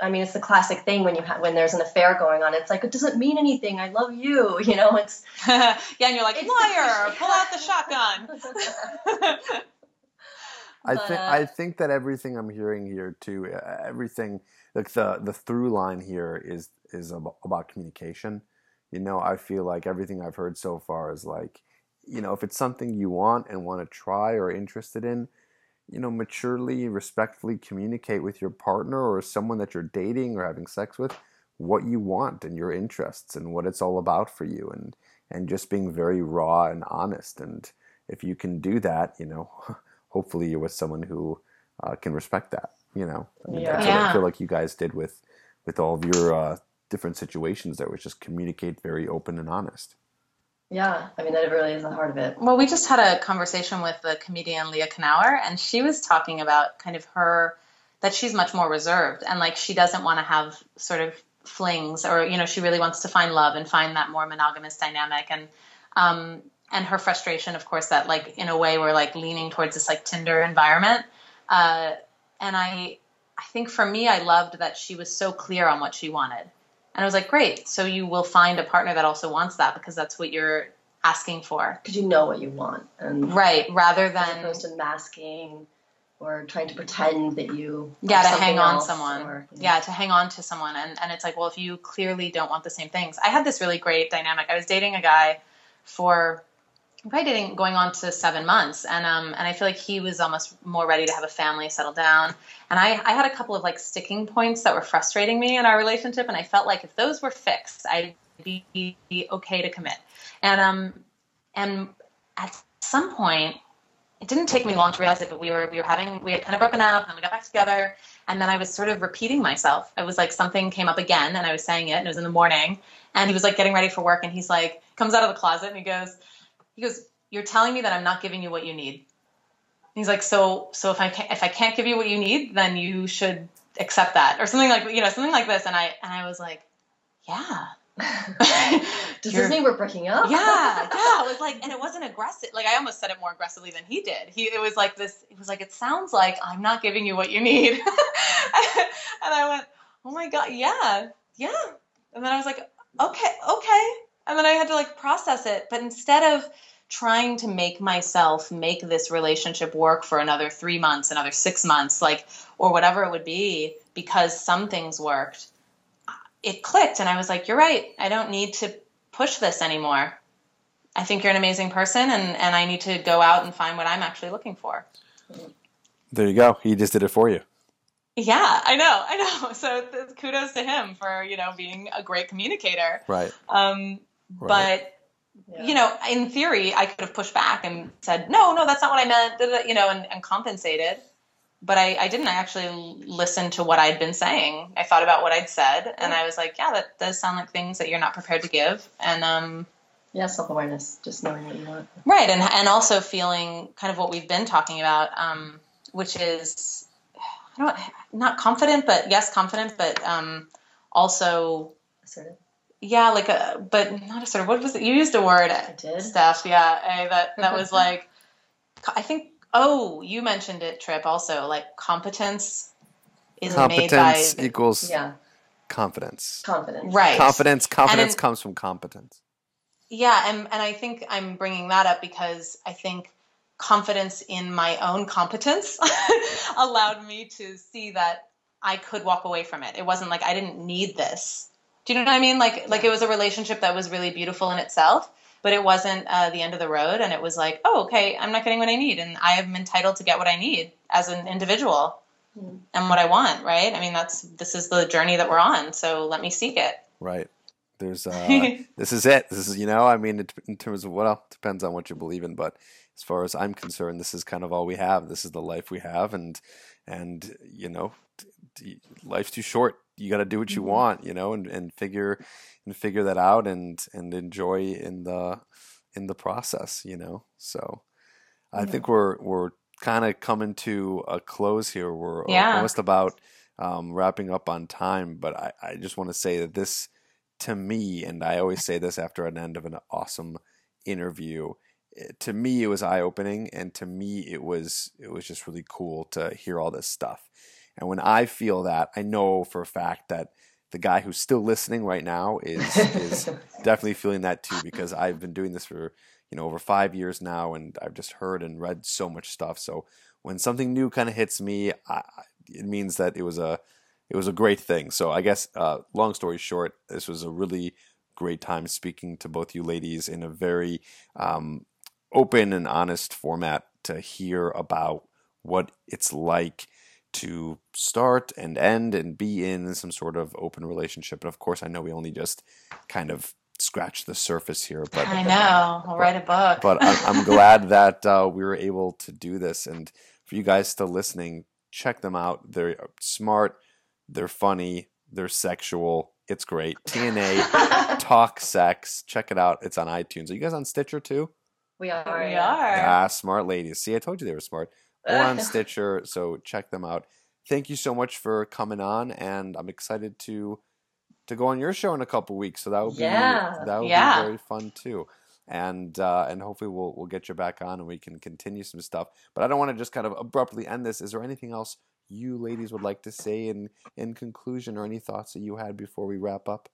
I mean, it's the classic thing when you ha- when there's an affair going on. It's like it doesn't mean anything. I love you. You know, it's yeah, and you're like, liar, pull out the shotgun. I But, think uh, I think that everything I'm hearing here too, uh, everything like the the through line here is is about, about communication. You know, I feel like everything I've heard so far is like, you know, if it's something you want and want to try or interested in, you know, maturely, respectfully communicate with your partner or someone that you're dating or having sex with what you want and your interests and what it's all about for you and and just being very raw and honest and if you can do that, you know, hopefully you're with someone who uh, can respect that. You know, I mean, that's what I feel like you guys did with with all of your uh, different situations. There was just communicate very open and honest. Yeah. I mean, that really is the heart of it. well, we just had a conversation with the comedian Leah Knauer, and she was talking about kind of her that she's much more reserved and like she doesn't want to have sort of flings or you know she really wants to find love and find that more monogamous dynamic and um and her frustration of course that like in a way we're like leaning towards this like tinder environment uh and i i think for me i loved that she was so clear on what she wanted and i was like great. So you will find a partner that also wants that because that's what you're asking for. Because you know what you want, and right. Rather as than opposed to masking or trying to pretend that you yeah to hang on someone. or, you know. yeah to hang on to someone. And, and it's like well if you clearly don't want the same things. I had this really great dynamic. I was dating a guy for probably dating going on to seven months. And um and i feel like he was almost more ready to have a family settle down. And i i had a couple of like sticking points that were frustrating me in our relationship. And i felt like if those were fixed i'd be okay to commit. And um and at some point it didn't take me long to realize it, but we were we were having we had kind of broken up and we got back together, and then I was sort of repeating myself. It was like something came up again, and I was saying it, and it was in the morning, and he was like getting ready for work, and he's like comes out of the closet and he goes, he goes, "You're telling me that I'm not giving you what you need." He's like, "So so if I can't, if I can't give you what you need, then you should accept that," or something like you know something like this, and I and I was like, "Yeah." Does this mean we're breaking up? yeah, yeah. It was like, and it wasn't aggressive. Like I almost said it more aggressively than he did. He, it was like this. It was like it sounds like I'm not giving you what you need. and I went, oh my god, yeah, yeah. And then I was like, okay, okay. And then I had to like process it. But instead of trying to make myself make this relationship work for another three months, another six months, like or whatever it would be, because some things worked, it clicked, and I was like, you're right. I don't need to push this anymore. I think you're an amazing person, and, and I need to go out and find what I'm actually looking for. There you go. He just did it for you. Yeah, I know, I know. So th- kudos to him for you know being a great communicator. Right. Um, Right. But you know, in theory, I could have pushed back and said, no, no, that's not what I meant, da, da, you know, and, and compensated. But I, I didn't. I actually l- listened to what I'd been saying. I thought about what I'd said, and I was like, yeah, that does sound like things that you're not prepared to give. And um, Yeah, self awareness, just knowing what you want. Right, and and also feeling kind of what we've been talking about, um, which is I don't not confident, but yes, confident, but um, also Assertive. Yeah, like a but not a sort of what was it? You used a word, I did. Steph. Yeah, eh, that that was like I think. Oh, you mentioned it, Tripp. Also, like competence is made by Competence equals Yeah, confidence. confidence. right Confidence. Confidence in- comes from competence. Yeah, and and I think I'm bringing that up because I think confidence in my own competence allowed me to see that I could walk away from it. It wasn't like I didn't need this. Do you know what I mean? Like like it was a relationship that was really beautiful in itself, but it wasn't uh, the end of the road. And it was like, oh, okay, I'm not getting what I need, and I am entitled to get what I need as an individual and what I want. Right? I mean, that's this is the journey that we're on. So let me seek it. Right. There's uh this is it. This is you know, I mean in terms of well, depends on what you believe in, but as far as I'm concerned, this is kind of all we have. This is the life we have and and you know, t- t- life's too short. You got to do what you want, you know, and and figure and figure that out and and enjoy in the in the process, you know. So I think we're we're kind of coming to a close here. We're Yeah. almost about um, wrapping up on time, but I, I just want to say that this, to me, and I always say this after an end of an awesome interview, eh, to me it was eye opening, and to me it was it was just really cool to hear all this stuff. And when I feel that, I know for a fact that the guy who's still listening right now is is definitely feeling that too because I've been doing this for you know over five years now, and I've just heard and read so much stuff. So when something new kind of hits me, I, it means that it was a it was a great thing. So I guess uh, long story short, this was a really great time speaking to both you ladies in a very um, open and honest format to hear about what it's like to start and end and be in some sort of open relationship. And of course, I know we only just kind of scratched the surface here, but I know. I'll write a book. but I'm, I'm glad that uh, we were able to do this. And for you guys still listening, check them out. They're smart, they're funny, they're sexual. It's great. T&A Talk Sex. Check it out. It's on iTunes. Are you guys on Stitcher too? We are. we are. Ah, smart ladies. See, I told you they were smart. We're on Stitcher, so check them out. Thank you so much for coming on, and I'm excited to to go on your show in a couple weeks. So that would be Yeah. that would Yeah. be very fun too. And uh, and hopefully we'll we'll get you back on and we can continue some stuff. But I don't want to just kind of abruptly end this. Is there anything else you ladies would like to say in in conclusion, or any thoughts that you had before we wrap up?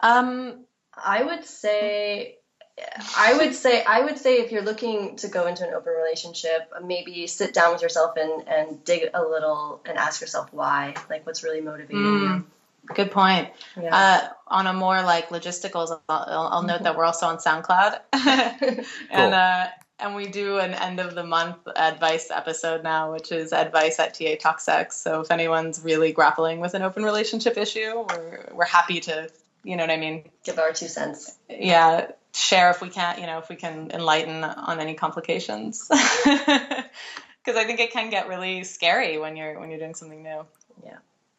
Um, I would say I would say I would say if you're looking to go into an open relationship, maybe sit down with yourself and, and dig a little and ask yourself why. Like what's really motivating Mm, good point. Yeah. Uh, on a more like logisticals, I'll, I'll, I'll note that we're also on SoundCloud, and uh, and we do an end of the month advice episode now, which is advice at TA Talk Sex. So if anyone's really grappling with an open relationship issue, we're we're happy to, you know what I mean, Give our two cents. yeah, share if we can, you know, if we can enlighten on any complications. Because I think it can get really scary when you're when you're doing something new. Yeah.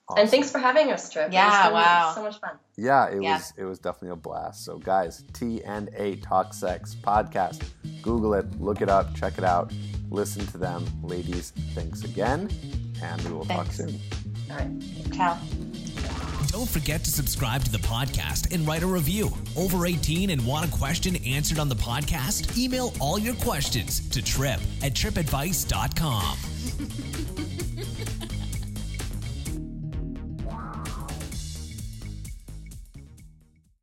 Awesome. And thanks for having us, Tripp. Yeah, it was really, wow. So much fun. Yeah, it Yeah. was it was definitely a blast. So guys, T and A Talk Sex podcast. Google it, look it up, check it out, listen to them. Ladies, thanks again, and we will talk soon. All right. Ciao. Don't forget to subscribe to the podcast and write a review. Over 18 and want a question answered on the podcast? Email all your questions to tripp at trippadvice.com.